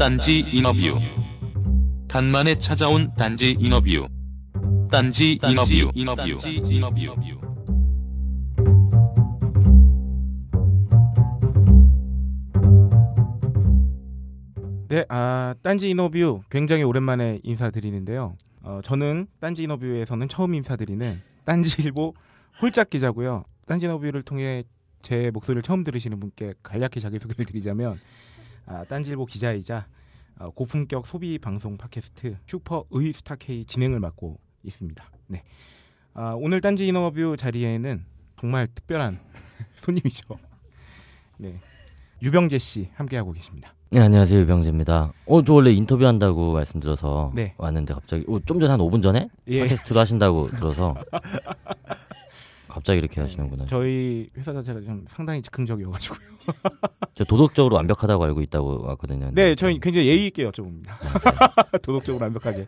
딴지 인터뷰. 간만에 찾아온 딴지 인터뷰. 딴지 인터뷰. 인터뷰. 네, 아, 딴지 인터뷰 굉장히 오랜만에 인사드리는데요. 어, 저는 딴지 인터뷰에서는 처음 인사드리는 딴지일보 홀짝 기자고요. 딴지 인터뷰를 통해 제 목소리를 처음 들으시는 분께 간략히 자기소개를 드리자면 아, 딴지일보 기자이자 어, 고품격 소비 방송 팟캐스트 슈퍼 의 스타 K 진행을 맡고 있습니다. 네, 아, 오늘 딴지 인터뷰 자리에는 정말 특별한 손님이죠. 네, 유병재 씨 함께하고 계십니다. 네, 안녕하세요. 유병재입니다. 어, 저 원래 인터뷰 한다고 말씀드려서 네. 왔는데 갑자기 어, 좀 전에 한 5분 전에 예. 팟캐스트로 하신다고 들어서 갑자기 이렇게 하시는구나. 저, 저희 회사 자체가 좀 상당히 즉흥적이어가지고요. 도덕적으로 완벽하다고 알고 있다고 왔거든요. 네, 저희 굉장히 예의 있게 여쭤봅니다. 네, 도덕적으로 완벽하게. 네,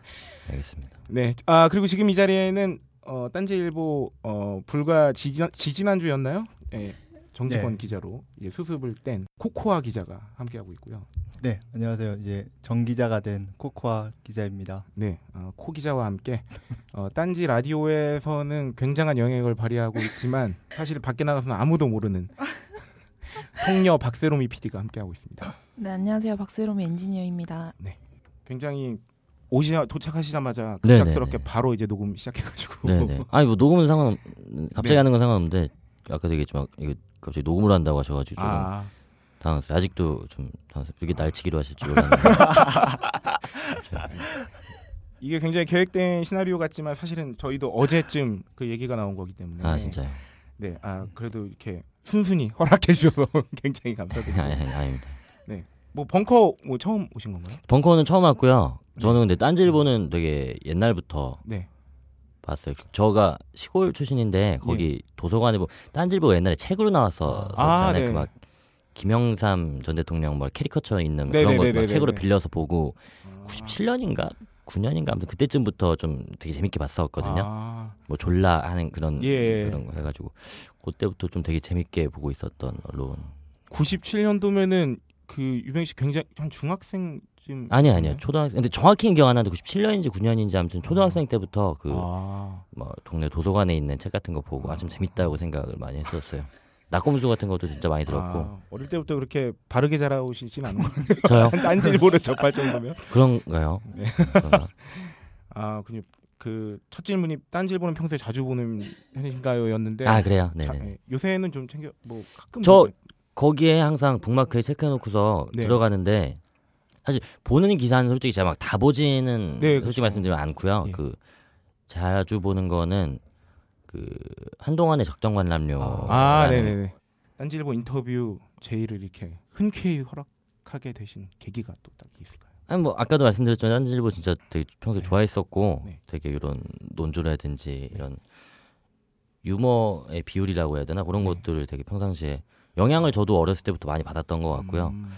알겠습니다. 네. 아 그리고 지금 이 자리에는 어, 딴지일보 어, 불과 지지난, 지지난주였나요? 예. 정직원 네. 기자로 이제 수습을 뗀 코코아 기자가 함께하고 있고요. 네, 안녕하세요. 이제 정 기자가 된 코코아 기자입니다. 네, 어, 코 기자와 함께 어, 딴지 라디오에서는 굉장한 영향을 발휘하고 있지만 사실 밖에 나가서는 아무도 모르는 성녀 박세롬이 PD가 함께하고 있습니다. 네, 안녕하세요. 박세롬 엔지니어입니다. 굉장히 오시 도착하시자마자 네네네. 급작스럽게 바로 이제 녹음 시작해가지고 네, 네. 아니 뭐 녹음은 상관 갑자기 네. 하는 건 상관없는데 아까도 얘기했지만 이거 갑자기 녹음을 한다고 하셔가지고 조금 아, 당황스러워요. 아직도 좀 당황스러워요. 이렇게 날치기로 하실 줄 몰랐는데. 이게 굉장히 계획된 시나리오 같지만 사실은 저희도 어제쯤 그 얘기가 나온 거기 때문에 아 진짜요? 네, 아 그래도 이렇게 순순히 허락해 주셔서 굉장히 아니, 감사드리고 아니, 아닙니다. 뭐 벙커 뭐 처음 오신 건가요? 벙커는 처음 왔고요. 저는 근데 딴지일보는 되게 옛날부터 네, 봤어요. 저가 시골 출신인데 거기 도서관에 뭐 딴지일보 옛날에 책으로 나왔어 아, 잖아요 네. 그막 김영삼 전 대통령 뭐 캐리커처 있는 네, 그런 네, 거 네, 막 네, 책으로 네. 빌려서 보고 97년인가 9년인가 아무튼 그때쯤부터 좀 되게 재밌게 봤었거든요. 아, 뭐 졸라 하는 그런 예. 그런 거 해가지고 그때부터 좀 되게 재밌게 보고 있었던 언론. 97년도면은 그 유병 씨 굉장히 한 중학생쯤 아니 아니요 초등학생 근데 정확히는 기억 안 나는데 97년인지 9년인지 아무튼 초등학생 때부터 그 아, 뭐 동네 도서관에 있는 책 같은 거 보고 아좀 재밌다고 생각을 많이 했었어요. 낙검수 같은 것도 진짜 많이 들었고 아, 어릴 때부터 그렇게 바르게 자라오시진 않은 거예요. 저요 딴지일보를 접할 정도면. 그런가요? 네. 그런가? 아, 그냥 그첫 질문이 딴지일보는 평소에 자주 보는 편인가요였는데. 아 그래요. 예, 요새는 좀 챙겨 뭐 가끔 저- 보면- 거기에 항상 북마크에 체크해놓고서 네. 들어가는데 사실 보는 기사는 솔직히 제가 막 다 보지는 네, 솔직히 그렇죠. 말씀드리면 않고요. 예. 그 자주 보는 거는 그 한동안의 적정 관람료. 아, 네네네. 딴지일보 인터뷰 제의를 이렇게 흔쾌히 허락하게 되신 계기가 또 딱 있을까요? 아니 뭐 아까도 말씀드렸지만 딴지일보 진짜 되게 평소에 네. 좋아했었고 네. 되게 이런 논조라든지 이런 유머의 비율이라고 해야 되나 그런 네. 것들을 되게 평상시에 영향을 저도 어렸을 때부터 많이 받았던 것 같고요. 음,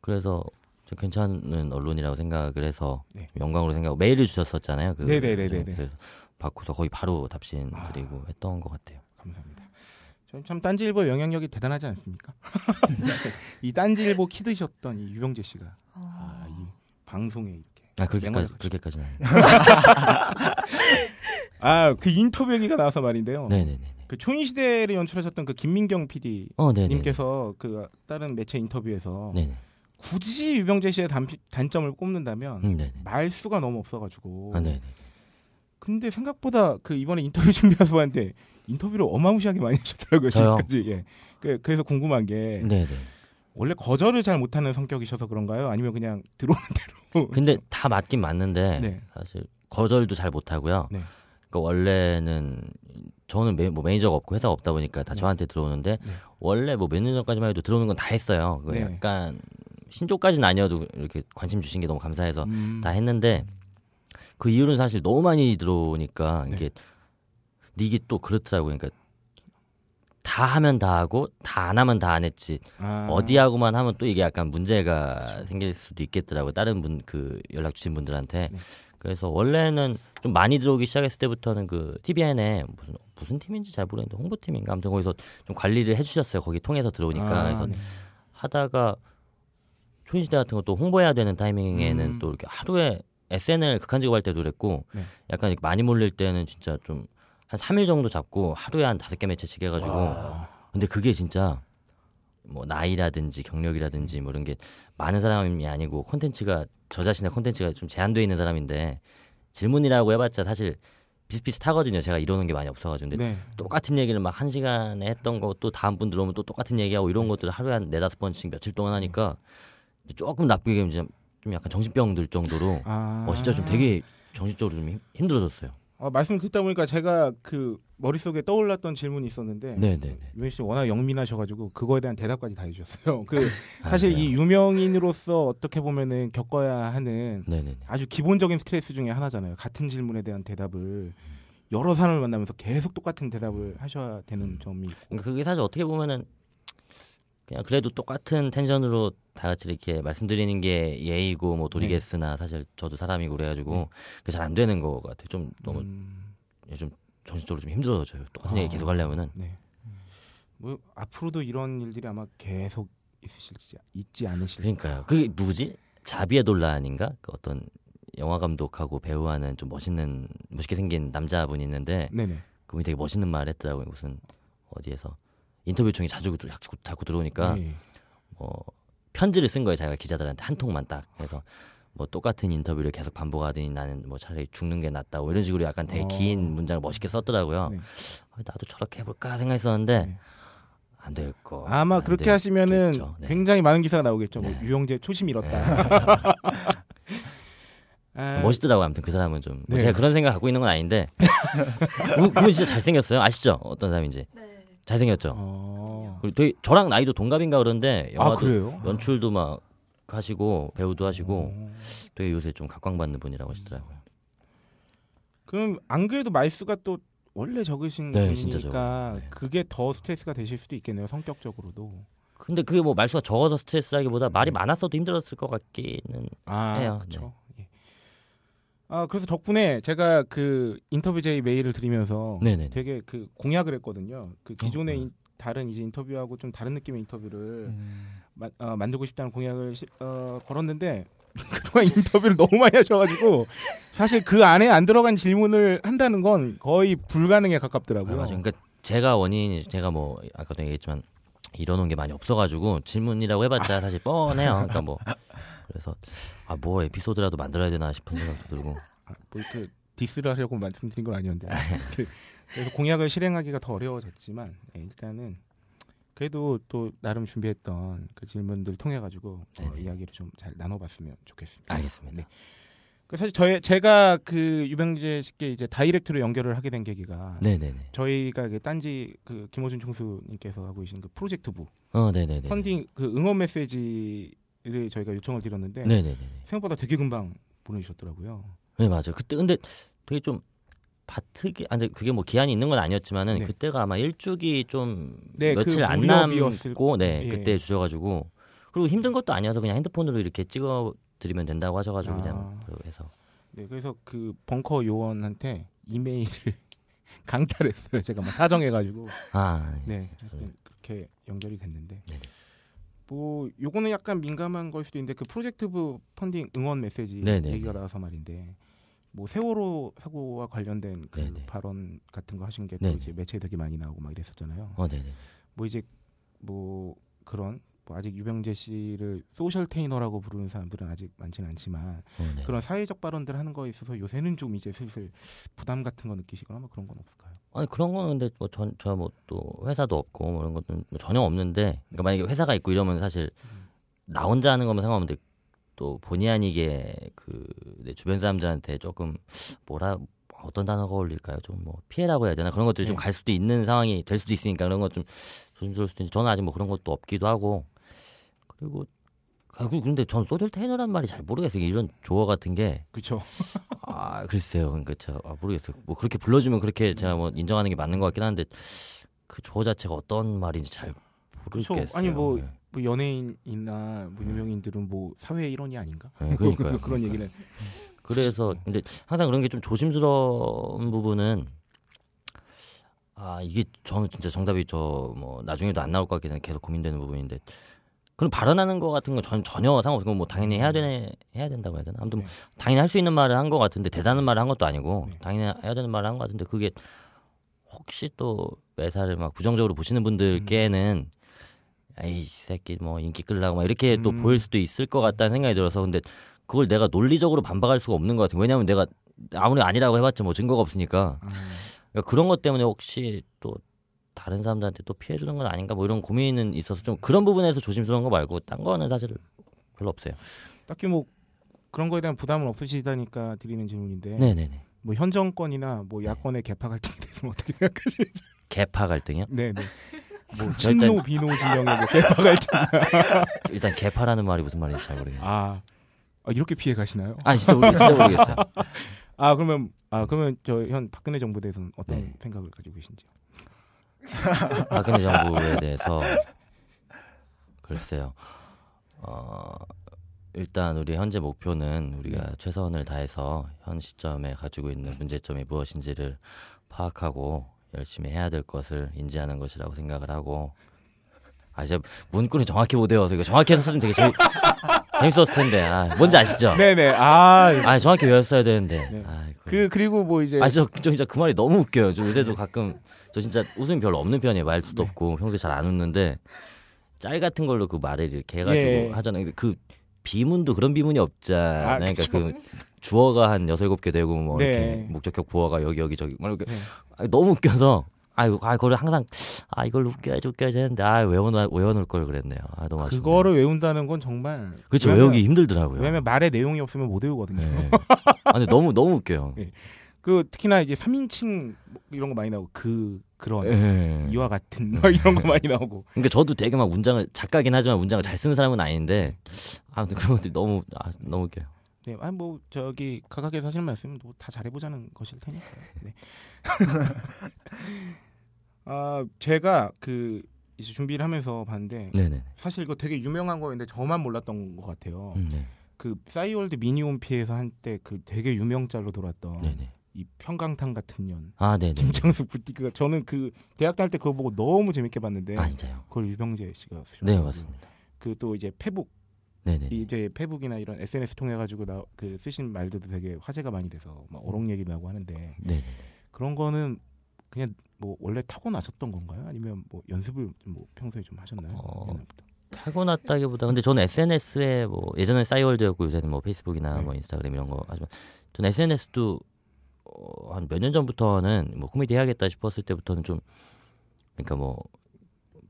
그래서 좀 괜찮은 언론이라고 생각을 해서 네. 영광으로 생각하고 메일을 주셨었잖아요. 그 네네네네네. 그래서 받고서 거의 바로 답신 아. 드리고 했던 것 같아요. 감사합니다. 참 딴지일보 영향력이 대단하지 않습니까? 이 딴지일보 키드셨던 이 유병재 씨가 아, 이 방송에 이렇게 아 그렇게까지. 그렇게까지는 아니에요. 아그 인터뷰 얘기가 나와서 말인데요. 네네네. 그 초인 시대를 연출하셨던 그 김민경 PD 어. 님께서 그 다른 매체 인터뷰에서 네네. 굳이 유병재 씨의 단, 단점을 꼽는다면 음, 네네. 말수가 너무 없어가지고 아 네네. 근데 생각보다 그 이번에 인터뷰 준비해서 봤는데 인터뷰를 어마무시하게 많이 하셨더라고요 저요? 지금까지 예. 그, 그래서 궁금한 게 네네. 원래 거절을 잘 못하는 성격이셔서 그런가요? 아니면 그냥 들어오는 대로 근데 다 맞긴 맞는데 네. 사실 거절도 잘 못하고요. 네. 그러니까 원래는 저는 매, 뭐 매니저가 없고 회사가 없다 보니까 다 네. 저한테 들어오는데 네. 원래 뭐 몇 년 전까지만 해도 들어오는 건 다 했어요. 그거 네. 약간 신조까지는 아니어도 이렇게 관심 주신 게 너무 감사해서 음. 다 했는데 그 이유는 사실 너무 많이 들어오니까 네. 이게 근데 이게 또 그렇더라고요. 그러니까 다 하면 다 하고 다 안 하면 다 안 했지 아. 어디 하고만 하면 또 이게 약간 문제가 생길 수도 있겠더라고요. 다른 분 그 연락 주신 분들한테. 네. 그래서 원래는 좀 많이 들어오기 시작했을 때부터는 그 TVN에 무슨 무슨 팀인지 잘 모르겠는데 홍보팀인가 아무튼 거기서 좀 관리를 해주셨어요. 거기 통해서 들어오니까 아, 그래서 네. 하다가 초인시대 같은 것도 홍보해야 되는 타이밍에는 음. 또 이렇게 하루에 SNL 극한 직업 할 때도 그랬고 네. 약간 많이 몰릴 때는 진짜 좀 한 3일 정도 잡고 하루에 한 다섯 개 매체씩 해가지고 근데 그게 진짜 뭐 나이라든지 경력이라든지 뭐 이런 게 많은 사람이 아니고 콘텐츠가 저 자신의 콘텐츠가 좀 제한되어 있는 사람인데 질문이라고 해봤자 사실 비슷비슷하거든요. 제가 이러는 게 많이 없어가지고 근데 네. 똑같은 얘기를 막 한 시간에 했던 거 또 다음 분 들어오면 또 똑같은 얘기하고 이런 것들을 하루에 한 네다섯 번씩 며칠 동안 하니까 조금 나쁘게 얘기하면 진짜 좀 약간 정신병 들 정도로 아. 어 진짜 좀 되게 정신적으로 좀 힘- 힘들어졌어요. 어, 말씀 듣다 보니까 제가 그 머릿속에 떠올랐던 질문이 있었는데. 유현 씨 워낙 영민하셔가지고 그거에 대한 대답까지 다 해주셨어요. 그 아, 사실 그래요? 이 유명인으로서 어떻게 보면은 겪어야 하는 네네네. 아주 기본적인 스트레스 중에 하나잖아요. 같은 질문에 대한 대답을 여러 사람을 만나면서 계속 똑같은 대답을 하셔야 되는 점이 있고. 그러니까 그게 사실 어떻게 보면은 그냥 그래도 똑같은 텐션으로 다 같이 이렇게 말씀드리는 게 예의고 뭐 도리겠으나 사실 저도 사람이고 그래가지고 그게 잘안 되는 것 같아요. 좀 너무 음, 좀 정신적으로 좀 힘들어져요. 똑같은 아. 얘기 계속 하려면은 네. 뭐 앞으로도 이런 일들이 아마 계속 있으실지 있지 않으실지. 그러니까요. 그게 누구지? 자비의 논란인가? 그 어떤 영화 감독하고 배우하는 좀 멋있는 멋있게 생긴 남자분이 있는데 네네. 그분이 되게 멋있는 말 했더라고요. 무슨 어디에서 인터뷰 중에 자주 자꾸, 자꾸 들어오니까 네. 뭐 편지를 쓴 거예요. 자기가 기자들한테 한 통만 딱 해서 뭐 똑같은 인터뷰를 계속 반복하더니 나는 뭐 차라리 죽는 게 낫다. 뭐 이런 식으로 약간 되게 어. 긴 문장을 멋있게 썼더라고요. 네. 아, 나도 저렇게 해볼까 생각했었는데 네. 안될 거. 아마 안 그렇게 하시면은. 네. 굉장히 많은 기사가 나오겠죠. 뭐 네. 유영재 초심 잃었다. 아, 멋있더라고요. 아무튼 그 사람은 좀. 뭐 네. 제가 그런 생각 갖고 있는 건 아닌데. 그- 그분 진짜 잘생겼어요. 아시죠? 어떤 사람인지. 잘생겼죠. 어. 그리고 되게 저랑 나이도 동갑인가 그런데 아 영화도 그래요? 연출도 막 하시고 배우도 하시고 어. 되게 요새 좀 각광받는 분이라고 하시더라고요. 그럼 안 그래도 말수가 또 원래 적으신 네, 분이니까. 네. 그게 더 스트레스가 되실 수도 있겠네요. 성격적으로도. 근데 그게 뭐 말수가 적어서 스트레스라기보다 말이 많았어도 힘들었을 것 같기는 아, 해요. 그렇죠. 예. 아 그래서 덕분에 제가 그 인터뷰 제이 메일을 드리면서 네네. 되게 그 공약을 했거든요. 그 기존의 어, 인- 다른 이제 인터뷰하고 좀 다른 느낌의 인터뷰를 음. 마- 어, 만들고 싶다는 공약을 시- 어, 걸었는데 그동안 인터뷰를 너무 많이 하셔가지고 사실 그 안에 안 들어간 질문을 한다는 건 거의 불가능에 아, 가깝더라고요. 맞아요. 그러니까 제가 원인이 제가 뭐 아까도 얘기했지만 이뤄놓은 게 많이 없어가지고 질문이라고 해봤자 사실 뻔해요. 그러니까 뭐 그래서 아 뭐 에피소드라도 만들어야 되나 싶은 생각도 들고 아, 뭐 이렇게 디스를 하려고 말씀드린 건 아니었는데 그- 그래서 공약을 실행하기가 더 어려워졌지만 예, 일단은 그래도 또 나름 준비했던 그 질문들 통해 가지고 어. 이야기를 좀 잘 나눠봤으면 좋겠습니다. 알겠습니다. 네. 그 사실 저희 제가 그 유병재 씨께 이제 다이렉트로 연결을 하게 된 계기가 네네네. 저희가 그 딴지 그 김호준 총수님께서 하고 계신 그 프로젝트부 어 네네네. 펀딩 그 응원 메시지를 저희가 요청을 드렸는데 네네네. 생각보다 되게 금방 보내주셨더라고요. 네 맞아요. 그때 근데 되게 좀 바트기 아니 그게 뭐 기한이 있는 건 아니었지만은 네. 그때가 아마 일주기 좀 네, 며칠 그 안 남고 네 예. 그때 주셔가지고 그리고 힘든 것도 아니어서 그냥 핸드폰으로 이렇게 찍어 드리면 된다고 하셔가지고 아. 그냥 해서 네, 그래서 그 벙커 요원한테 이메일을 강탈했어요. 제가 막 사정해가지고 아 네, 하여튼 그렇게 연결이 됐는데 네네. 뭐 요거는 약간 민감한 걸 수도 있는데 그 프로젝트부 펀딩 응원 메시지 네네네. 얘기가 나와서 말인데 뭐 세월호 사고와 관련된 그 네네. 발언 같은 거 하신 게 또 네네. 이제 매체에 되게 많이 나오고 막 이랬었잖아요. 어 네네. 뭐 이제 뭐 그런 뭐 아직 유병재 씨를 소셜 테이너라고 부르는 사람들은 아직 많지는 않지만 어, 네. 그런 사회적 발언들 하는 거에 있어서 요새는 좀 이제 슬슬 부담 같은 거 느끼시거나 뭐 그런 건 없을까요? 아니 그런 거는 근데 뭐 전 저 뭐 또 회사도 없고 뭐 이런 것도 뭐 전혀 없는데 그러니까 만약에 회사가 있고 이러면 사실 나 혼자 하는 거면 상관없는데 또 본의 아니게 그 내 주변 사람들한테 조금 뭐라 어떤 단어가 어울릴까요? 좀 뭐 피해라고 해야 되나 그런 것들이 좀 네. 갈 수도 있는 상황이 될 수도 있으니까 그런 것 좀 조심스러울 수도 있는데 저는 아직 뭐 그런 것도 없기도 하고 그리고 아, 그리고 근데 전 소셜 테이너란 말이 잘 모르겠어요. 이런 조어 같은 게 그렇죠. 아 글쎄요. 그러니까 제가 아, 모르겠어요. 뭐 그렇게 불러주면 그렇게 제가 뭐 인정하는 게 맞는 것 같긴 한데 그 조어 자체가 어떤 말인지 잘 그쵸. 모르겠어요. 아니, 뭐 네. 뭐 연예인이나 뭐 유명인들은 뭐 사회 일원이 아닌가? 네, 그러니까요. 그런 얘기는 그래서 근데 항상 그런 게 좀 조심스러운 부분은 아 이게 저는 진짜 정답이 저 뭐 나중에도 안 나올 것 같긴 해 계속 고민되는 부분인데 그럼 발언하는 거 같은 건 전, 전혀 상관없고 뭐 당연히 해야 되네 해야 된다고 해야 되나 아무튼 뭐 네. 당연히 할 수 있는 말을 한 것 같은데 대단한 말을 한 것도 아니고 네. 당연히 해야 되는 말을 한 것 같은데 그게 혹시 또 매사를 막 부정적으로 보시는 분들께는 에이 이 새끼 뭐 인기 끌라고 막 이렇게 또 음. 보일 수도 있을 것 같다는 생각이 들어서 근데 그걸 내가 논리적으로 반박할 수가 없는 것 같아요 왜냐하면 내가 아무리 아니라고 해봤자 뭐 증거가 없으니까 아, 그러니까 그런 것 때문에 혹시 또 다른 사람들한테 또 피해 주는 건 아닌가 뭐 이런 고민은 있어서 좀 그런 부분에서 조심스러운 거 말고 딴 거는 사실 별로 없어요. 딱히 뭐 그런 거에 대한 부담은 없으시다니까 드리는 질문인데 네네네. 뭐 현 정권이나 뭐 야권의 개파 갈등에 대해서 어떻게 생각하시는지 개파 갈등이요? 네네 뭐저 친노 일단- 비노 진영의 뭐 개파 갈등 일단 개파라는 말이 무슨 말인지 잘 모르겠어요. 아, 아 이렇게 피해 가시나요? 아 진짜 모르겠 진짜 모르겠어요. 아 그러면 아 그러면 저 현 박근혜 정부 대해서는 어떤 네. 생각을 가지고 계신지요? 박근혜 정부에 대해서 글쎄요. 어 일단 우리 현재 목표는 우리가 최선을 다해서 현 시점에 가지고 있는 문제점이 무엇인지를 파악하고 열심히 해야 될 것을 인지하는 것이라고 생각을 하고 아 이제 문구를 정확히 못 외워서 이거 정확히 해서 쓰면 되게 재밌, 재밌었을 텐데 아 뭔지 아시죠? 네네 아 아 정확히 외웠어야 되는데 네. 아, 그 그리고 뭐 이제 아, 저, 저 진짜 그 말이 너무 웃겨요. 저 요새도 가끔 저 진짜 웃음이 별로 없는 편이에요. 말수도 네. 없고 평소에 잘 안 웃는데 짤 같은 걸로 그 말을 이렇게 해가지고 예. 하잖아요. 근데 그 비문도 그런 비문이 없잖아요. 아, 그러니까. 그 주어가 한 여섯 일곱 개 되고 뭐 네. 이렇게 목적격 부어가 여기 여기 저기 막 이렇게 네. 아, 너무 웃겨서 아이고 아 그걸 항상 아 이걸 웃겨야지 웃겨야지 했는데 아 외워놓 외워놓을 걸 그랬네요. 아 너무 아쉽네요. 그거를 외운다는 건 정말 그렇죠 외우기 힘들더라고요. 왜냐면 말에 내용이 없으면 못 외우거든요. 네. 아 근데 너무 너무 웃겨요. 네. 그 특히나 이제 3인칭 이런 거 많이 나오고 그 그런 예. 이와 같은 막 이런 거 많이 나오고 그러니까 저도 되게 막 문장을 작가긴 하지만 문장을 잘 쓰는 사람은 아닌데 아무튼 그런 것들이 너무 아, 너무 웃겨요. 네, 아뭐 저기 각각에서 하시는 말씀 뭐다 잘해보자는 것일 테니까요. 네. 아 제가 그 이제 준비를 하면서 봤는데 네네. 사실 이거 되게 유명한 거였는데 저만 몰랐던 것 같아요. 음, 네. 그 싸이월드 미니홈피에서 한때 그 되게 유명짤로 돌았던 네네. 이 평강탄 같은 년아 네네. 김창수 부티크가 저는 그 대학 다닐 때 그거 보고 너무 재밌게 봤는데 아 진짜요. 그걸 유병재 씨가 네 맞습니다. 그 또 이제 페북 네네. 이제 페북이나 이런 SNS 통해 가지고 나 그 쓰신 말들도 되게 화제가 많이 돼서 막 어록 얘기도 하고 하는데 네네. 그런 거는 그냥 뭐 원래 타고 나셨던 건가요? 아니면 뭐 연습을 뭐 평소에 좀 하셨나요? 어, 옛날부터? 타고났다기보다 근데 저는 SNS에 뭐 예전에 싸이월드였고 요새는 뭐 페이스북이나 네. 뭐 인스타그램 이런 거 하지만 전 SNS도 어, 한몇 년 전부터는 뭐 코미디 해야겠다 싶었을 때부터는 좀 그러니까 뭐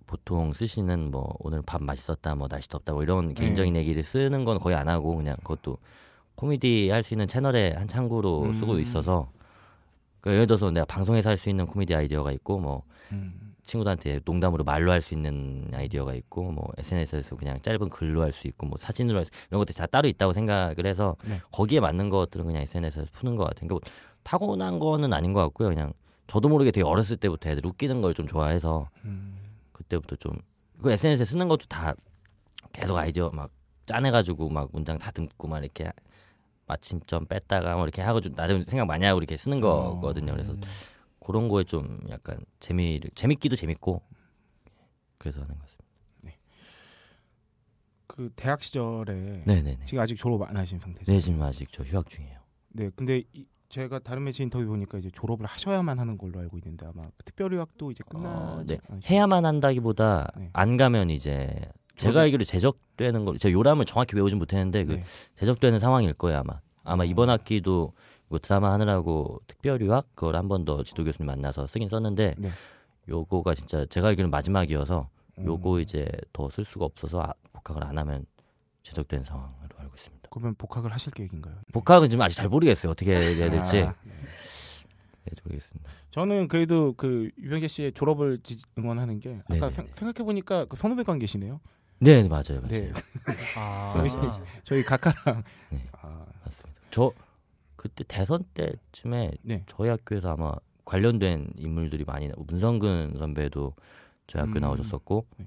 보통 쓰시는 뭐 오늘 밥 맛있었다 뭐 날씨 덥다 뭐 이런 개인적인 얘기를 쓰는 건 거의 안 하고 그냥 그것도 코미디 할 수 있는 채널의 한 창구로 음. 쓰고 있어서 그러니까 예를 들어서 내가 방송에서 할 수 있는 코미디 아이디어가 있고 뭐 음. 친구들한테 농담으로 말로 할 수 있는 아이디어가 있고 뭐 SNS에서 그냥 짧은 글로 할 수 있고 뭐 사진으로 할 수, 이런 것들이 다 따로 있다고 생각을 해서 네. 거기에 맞는 것들은 그냥 SNS에서 푸는 것 같아요. 그러니까 뭐 타고난 거는 아닌 것 같고요. 그냥 저도 모르게 되게 어렸을 때부터 애들 웃기는 걸 좀 좋아해서 음. 그때부터 좀 그 SNS에 쓰는 것도 다 계속 아이디어 막 짜내가지고 막 문장 다 듬고 막 이렇게 마침점 뺐다가 뭐 이렇게 하고 좀 나름 생각 많이 하고 이렇게 쓰는 거거든요. 그래서 음. 그런 거에 좀 약간 재미를 재밌기도 재밌고 그래서 하는 것 같습니다. 그 대학 시절에 네네네. 지금 아직 졸업 안 하신 상태죠? 네 지금 아직 저 휴학 중이에요. 네, 근데 이, 제가 다른 매체 인터뷰 보니까 이제 졸업을 하셔야만 하는 걸로 알고 있는데 아마 특별유학도 이제 끝나 어, 네. 해야만 한다기보다 네. 안 가면 이제 제가 알기로 제적되는 걸 제가 요람을 정확히 외우진 못했는데 그 네. 제적되는 상황일 거예요 아마. 아마 어. 이번 학기도 뭐 드라마 하느라고 특별유학 그걸 한 번 더 지도 교수님 만나서 쓰긴 썼는데 네. 요거가 진짜 제가 알기로는 마지막이어서 요거 음. 이제 더 쓸 수가 없어서 아, 복학을 안 하면 제적된 있습니다. 그러면 복학을 하실 계획인가요? 복학은 지금 아직 잘 모르겠어요. 어떻게 해야 될지. 아, 네. 네, 모르겠습니다. 저는 그래도 그 유병재 씨의 졸업을 지- 응원하는 게 아까. 생각해 보니까 그 선후배 관계시네요. 네, 맞아요, 맞아요. 네. 아, 맞아요. 저희 각하랑 네. 아, 맞습니다. 저 그때 대선 때쯤에 네. 저희 학교에서 아마 관련된 인물들이 많이 나- 문성근 선배도 저희 학교 음. 나오셨었고 네.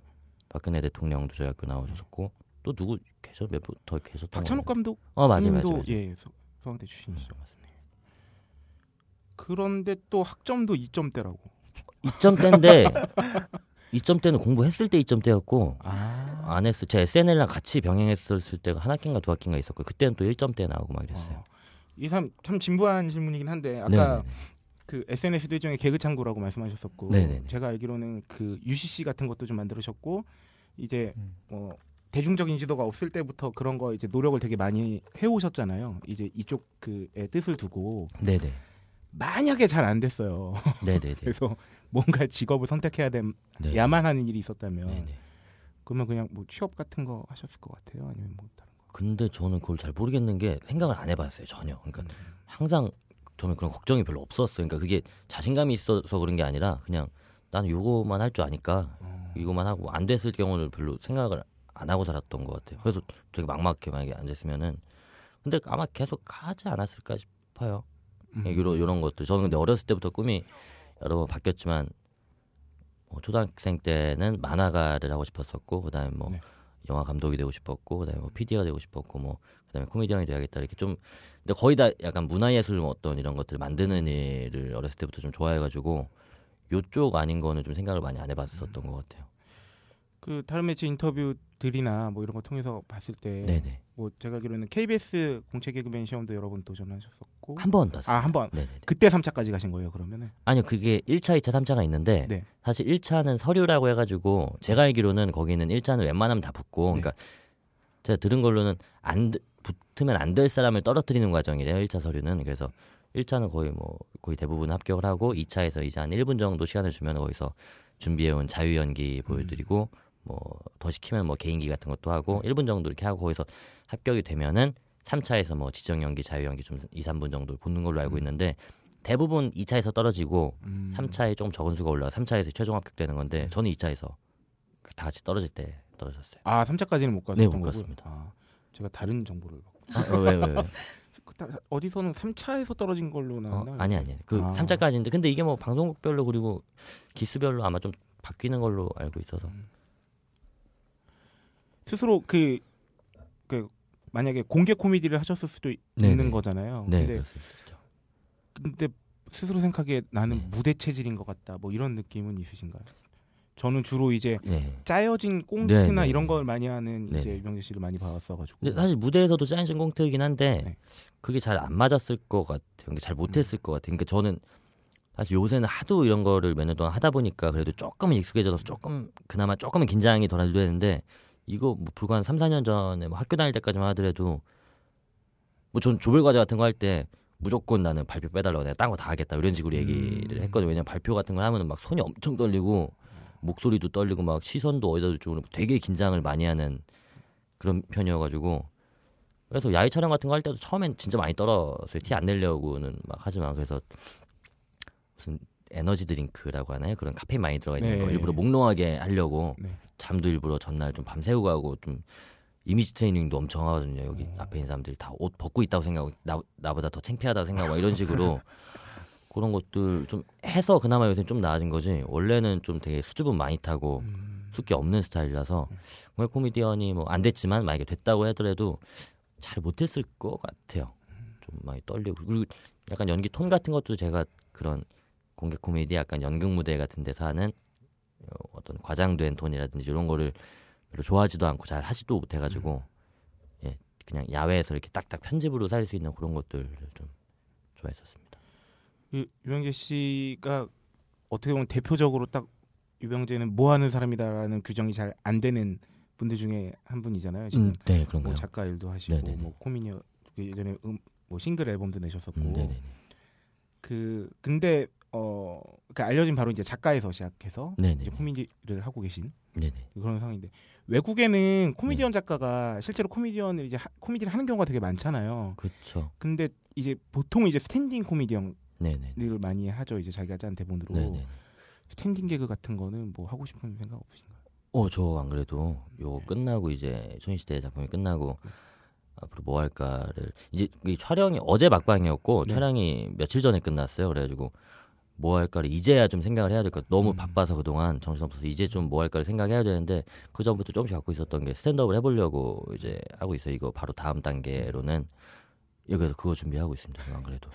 박근혜 대통령도 저희 학교 나오셨었고 또 누구 계셔 몇 분 더 계셨던 박찬욱. 감독 어 맞아요, 맞아요, 님도 맞아요. 예 서- 서강대 출신이시죠. 음, 맞습니다. 그런데 또 학점도 2점대라고. 2점대인데 이점 때는 공부했을 때 이점 때였고 아. 안 했을 제 SNL랑 같이 병행했었을 때가 한 학기인가 두 학기인가 있었고 그때는 또 1점대 나오고 막 이랬어요. 어. 이참 참 진부한 질문이긴 한데 아까 네네네. 그 SNS도 일종의 개그 창구라고 말씀하셨었고 네네네. 제가 알기로는 그 UCC 같은 것도 좀 만들으셨고 이제 음. 뭐 대중적 인 지도가 없을 때부터 그런 거 이제 노력을 되게 많이 해오셨잖아요. 이제 이쪽 그의 뜻을 두고 네네. 만약에 잘 안 됐어요. 네네네. 그래서 뭔가 직업을 선택해야 네. 돼야만 하는 일이 있었다면 네네. 그러면 그냥 뭐 취업 같은 거 하셨을 것 같아요. 아니면 뭐 다른 거. 근데 저는 그걸 잘 모르겠는 게 생각을 안 해봤어요 전혀. 그러니까 음. 항상 저는 그런 걱정이 별로 없었어요. 그러니까 그게 자신감이 있어서 그런 게 아니라 그냥 나는 요거만 할 줄 아니까 어. 이거만 하고 안 됐을 경우를 별로 생각을 안 하고 살았던 것 같아요. 그래서 되게 막막하게 만약에 안 됐으면은 근데 아마 계속 하지 않았을까 싶어요. 음. 이런 이런 것들 저는 근데 어렸을 때부터 꿈이 여러 번 바뀌었지만 뭐 초등학생 때는 만화가를 하고 싶었었고 그다음에 뭐 네. 영화 감독이 되고 싶었고 그다음에 뭐 PD가 되고 싶었고 뭐 그다음에 코미디언이 돼야겠다 이렇게 좀 근데 거의 다 약간 문화예술 뭐 어떤 이런 것들 만드는 일을 어렸을 때부터 좀 좋아해가지고 요쪽 아닌 거는 좀 생각을 많이 안 해봤었던 것 같아요. 그 다른 매체 인터뷰들이나 뭐 이런 거 통해서 봤을 때 네네 뭐 제가 알기로는 KBS 공채 개그맨 시험도 여러 번 도전하셨었고 한번 땄어요. 아 한번 네네 그때 3차까지 가신 거예요 그러면은 아니요 그게 1차, 2차, 3차가 있는데 네. 사실 1차는 서류라고 해 가지고 제가 알기로는 거기는 1차는 웬만하면 다 붙고 네. 그러니까 제가 들은 걸로는 안 드- 붙으면 안 될 사람을 떨어뜨리는 과정이래요 1차 서류는 그래서 1차는 거의 뭐 거의 대부분 합격을 하고 2차에서 이제 한 1분 정도 시간을 주면 거기서 준비해온 자유 연기 보여드리고 뭐 더 시키면 뭐 개인기 같은 것도 하고 1분 정도 이렇게 하고 거기서 합격이 되면은 3차에서 뭐 지정 연기, 자유 연기 좀 2, 3분 정도 붙는 걸로 알고 있는데 대부분 2차에서 떨어지고 음. 3차에 조금 적은 수가 올라가 3차에서 최종 합격되는 건데 저는 2차에서 다 같이 떨어질 때 떨어졌어요. 아 3차까지는 못 가셨던 네, 못. 갔습니다. 아, 제가 다른 정보를 받고 아, 어, 왜, 왜, 왜? 그 다- 어디서는 3차에서 떨어진 걸로 어, 나왔나? 아니 아니. 그 아. 3차까지인데 근데 이게 뭐 방송국별로 그리고 기수별로 아마 좀 바뀌는 걸로 알고 있어서. 스스로 그, 그 만약에 공개 코미디를 하셨을 수도 있- 네네. 있는 거잖아요. 네, 근데. 근데 스스로 생각에 나는 네. 무대 체질인 것 같다. 뭐 이런 느낌은 있으신가요? 저는 주로 이제 네. 짜여진 꽁트나 네, 네, 이런 네. 걸 많이 하는 네, 이제 네. 유병재 씨를 많이 봐왔어가지고. 근데 사실 무대에서도 짜인진 꽁트이긴 한데 네. 그게 잘 안 맞았을 것 같아요. 잘 못했을 것 같아요. 그러니까 저는 사실 요새는 하도 이런 거를 몇 년 동안 하다 보니까 그래도 조금은 익숙해져서 조금 그나마 조금은 긴장이 덜 되는데 이거 뭐 불과 한 3, 4년 전에 뭐 학교 다닐 때까지만 하더라도 뭐 전 조별 과제 같은 거 할 때 무조건 나는 발표 빼달라고 내가 딴 거 다 하겠다 이런 식으로 얘기를 음. 했거든요. 왜냐면 발표 같은 걸 하면은 막 손이 엄청 떨리고 목소리도 떨리고 막 시선도 어디다 둘 되게 긴장을 많이 하는 그런 편이어가지고 그래서 야외 촬영 같은 거 할 때도 처음엔 진짜 많이 떨었어요. 티 안 내려고는 막 하지만 그래서 무슨 에너지 드링크라고 하나요? 그런 카페인 많이 들어가 있는 네. 거 일부러 몽롱하게 하려고 네. 잠도 일부러 전날 좀 밤새우고 하고 좀 이미지 트레이닝도 엄청 하거든요. 여기 어. 앞에 있는 사람들이 다 옷 벗고 있다고 생각하고 나, 나보다 더 창피하다고 생각하고 막 이런 식으로 그런 것들 좀 해서 그나마 요새 좀 나아진 거지. 원래는 좀 되게 수줍음 많이 타고 음. 숫기 없는 스타일이라서 공약 코미디언이 뭐 안 됐지만 만약에 됐다고 하더라도 잘 못했을 것 같아요. 좀 많이 떨리고 그리고 약간 연기 톤 같은 것도 제가 그런 공개 코미디 약간 연극 무대 같은 데서 하는 어, 어떤 과장된 톤이라든지 이런 거를 별로 좋아하지도 않고 잘 하지도 못해가지고 예 그냥 야외에서 이렇게 딱딱 편집으로 살수 있는 그런 것들을 좀 좋아했었습니다. 유- 유병재 씨가 어떻게 보면 대표적으로 딱 유병재는 뭐 하는 사람이다라는 규정이 잘 안 되는 분들 중에 한 분이잖아요. 지금 음, 네뭐 그런가요? 작가 일도 하시고 네네네. 뭐 코미디어 그 예전에 음, 뭐 싱글 앨범도 내셨었고 음. 그 근데 어 그러니까 알려진 바로 이제 작가에서 시작해서 네네. 이제 코미디를 하고 계신 네네. 그런 상황인데 외국에는 코미디언 네. 작가가 실제로 코미디언을 이제 하, 코미디를 하는 경우가 되게 많잖아요. 그렇죠. 근데 이제 보통 이제 스탠딩 코미디언을 네네. 많이 하죠. 이제 자기가 짠 대본으로. 스탠딩 개그 같은 거는 뭐 하고 싶은 생각 없으신가요? 어, 저 안 그래도 요거 끝나고 이제 초인시대 작품이 끝나고 앞으로 뭐 할까를 이제 이 촬영이 어제 막방이었고 네. 촬영이 며칠 전에 끝났어요. 그래가지고 뭐 할까를 이제야 좀 생각을 해야 될 것. 너무 음. 바빠서 그동안 정신없어서 이제 좀 뭐 할까를 생각해야 되는데 그 전부터 조금씩 갖고 있었던 게 스탠드업을 해보려고 이제 하고 있어 요. 이거 바로 다음 단계로는 여기서 그거 준비하고 있습니다. 안 그래도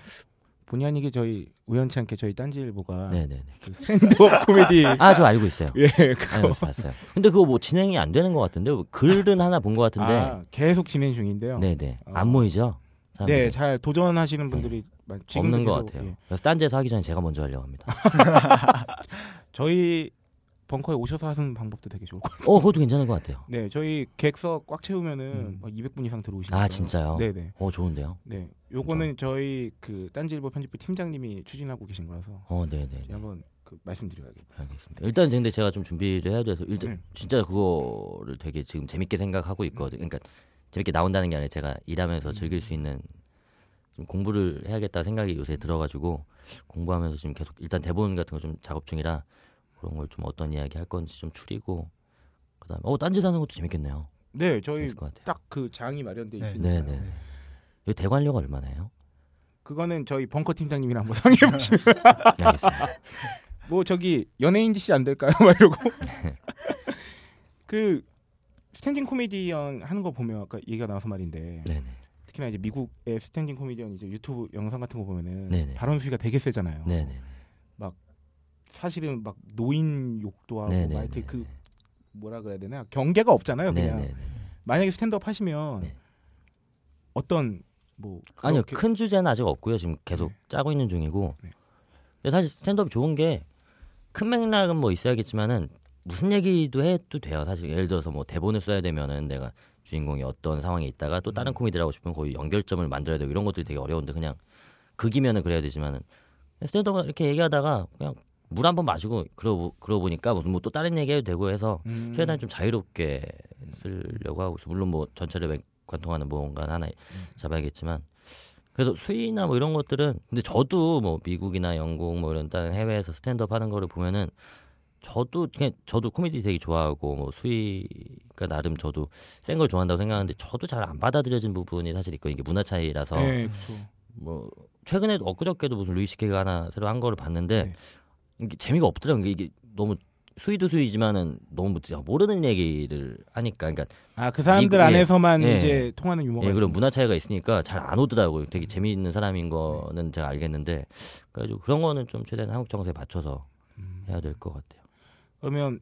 본의 아니게 저희 우연치 않게 저희 딴지일보가 네네네. 그 스탠드업 코미디 아 저 알고 있어요. 예 알고 봤어요. 근데 그거 뭐 진행이 안 되는 것 같은데 글은 하나 본 것 같은데. 아, 계속 진행 중인데요. 네네. 어. 안 모이죠? 사람들이? 네, 잘 도전하시는 분들이 많- 지금도 없는 것 같아요. 예. 그래서 딴 데서 하기 전에 제가 먼저 하려고 합니다. 저희 벙커에 오셔서 하는 방법도 되게 좋을 것 같아요. 어, 그것도 괜찮은 것 같아요. 네, 저희 객석 꽉 채우면은 음. 막 200분 이상 들어오시니까. 아, 진짜요? 네, 네. 어, 좋은데요? 네. 요거는 저희 그 딴지일보 편집부 팀장님이 추진하고 계신 거라서 어, 네네. 제가 한번 그 말씀드려야겠다. 알겠습니다. 일단 근데 제가 좀 준비를 해야 돼서 일단 네. 진짜 그거를 되게 지금 재밌게 생각하고 있거든요. 그러니까 재밌게 나온다는 게 아니라 제가 일하면서 즐길 수 있는 좀 공부를 해야겠다 생각이 요새 들어가지고 공부하면서 지금 계속 일단 대본 같은 거 좀 작업 중이라 그런 걸 좀 어떤 이야기 할 건지 좀 추리고 그다음에 어 딴지 사는 것도 재밌겠네요. 네, 저희. 딱 그 장이 마련돼 네. 있으니까. 네, 네. 여기 대관료가 얼마나요? 그거는 저희 벙커 팀장님이랑 한번 상의해 보시면 네, 알겠습니다. 뭐 저기 연예인 디시 안 될까요? 막 이러고 그 스탠딩 코미디언 하는 거 보면 아까 얘기가 나와서 말인데 네네. 특히나 이제 미국의 스탠딩 코미디언 이제 유튜브 영상 같은 거 보면은 네네. 발언 수위가 되게 세잖아요. 네네. 사실은 막 노인 욕도 하고 네네. 막 이렇게 그 뭐라 그래야 되나 경계가 없잖아요. 그냥. 만약에 스탠드업 하시면 네. 어떤 뭐 아니요 큰 주제는 아직 없고요 지금 계속 네. 짜고 있는 중이고 네. 근데 사실 스탠드업 좋은 게 큰 맥락은 뭐 있어야겠지만은 무슨 얘기도 해도 돼요 사실 예를 들어서 뭐 대본을 써야 되면은 내가 주인공이 어떤 상황에 있다가 또 음. 다른 코미디를 하고 싶으면 거의 연결점을 만들어야 되고 이런 것들이 되게 어려운데 그냥 극이면은 그래야 되지만은 스탠드업 이렇게 얘기하다가 그냥 물 한 번 마시고 그러고 그러고 보니까 무슨 뭐 또 다른 얘기해도 되고 해서 음, 최대한 좀 자유롭게 쓰려고 하고 있어. 물론 뭐 전체를 맹- 관통하는 무언가 하나 잡아야겠지만 그래서 수위나 뭐 이런 것들은 근데 저도 뭐 미국이나 영국 뭐 이런 다른 해외에서 스탠드업 하는 거를 보면은 저도 그냥 저도 코미디 되게 좋아하고 뭐 수위가 나름 저도 센 걸 좋아한다고 생각하는데 저도 잘 안 받아들여진 부분이 사실 있고 이게 문화 차이라서 네, 그렇죠. 뭐 최근에도 엊그저께도 무슨 루이 시케가 하나 새로 한 거를 봤는데 네. 이게 재미가 없더라고요. 이게, 너무 수위도 수위지만은 너무 제가 모르는 얘기를 하니까 그러니까 아 그 사람들 미국- 예. 안에서만 예. 이제 통하는 유머가 예, 그런. 문화 차이가 있으니까 잘 안 오더라고요. 되게 재미있는 사람인 거는 제가 알겠는데 그래가지고 그런 거는 좀 최대한 한국 정서에 맞춰서 음. 해야 될 것 같아요. 그러면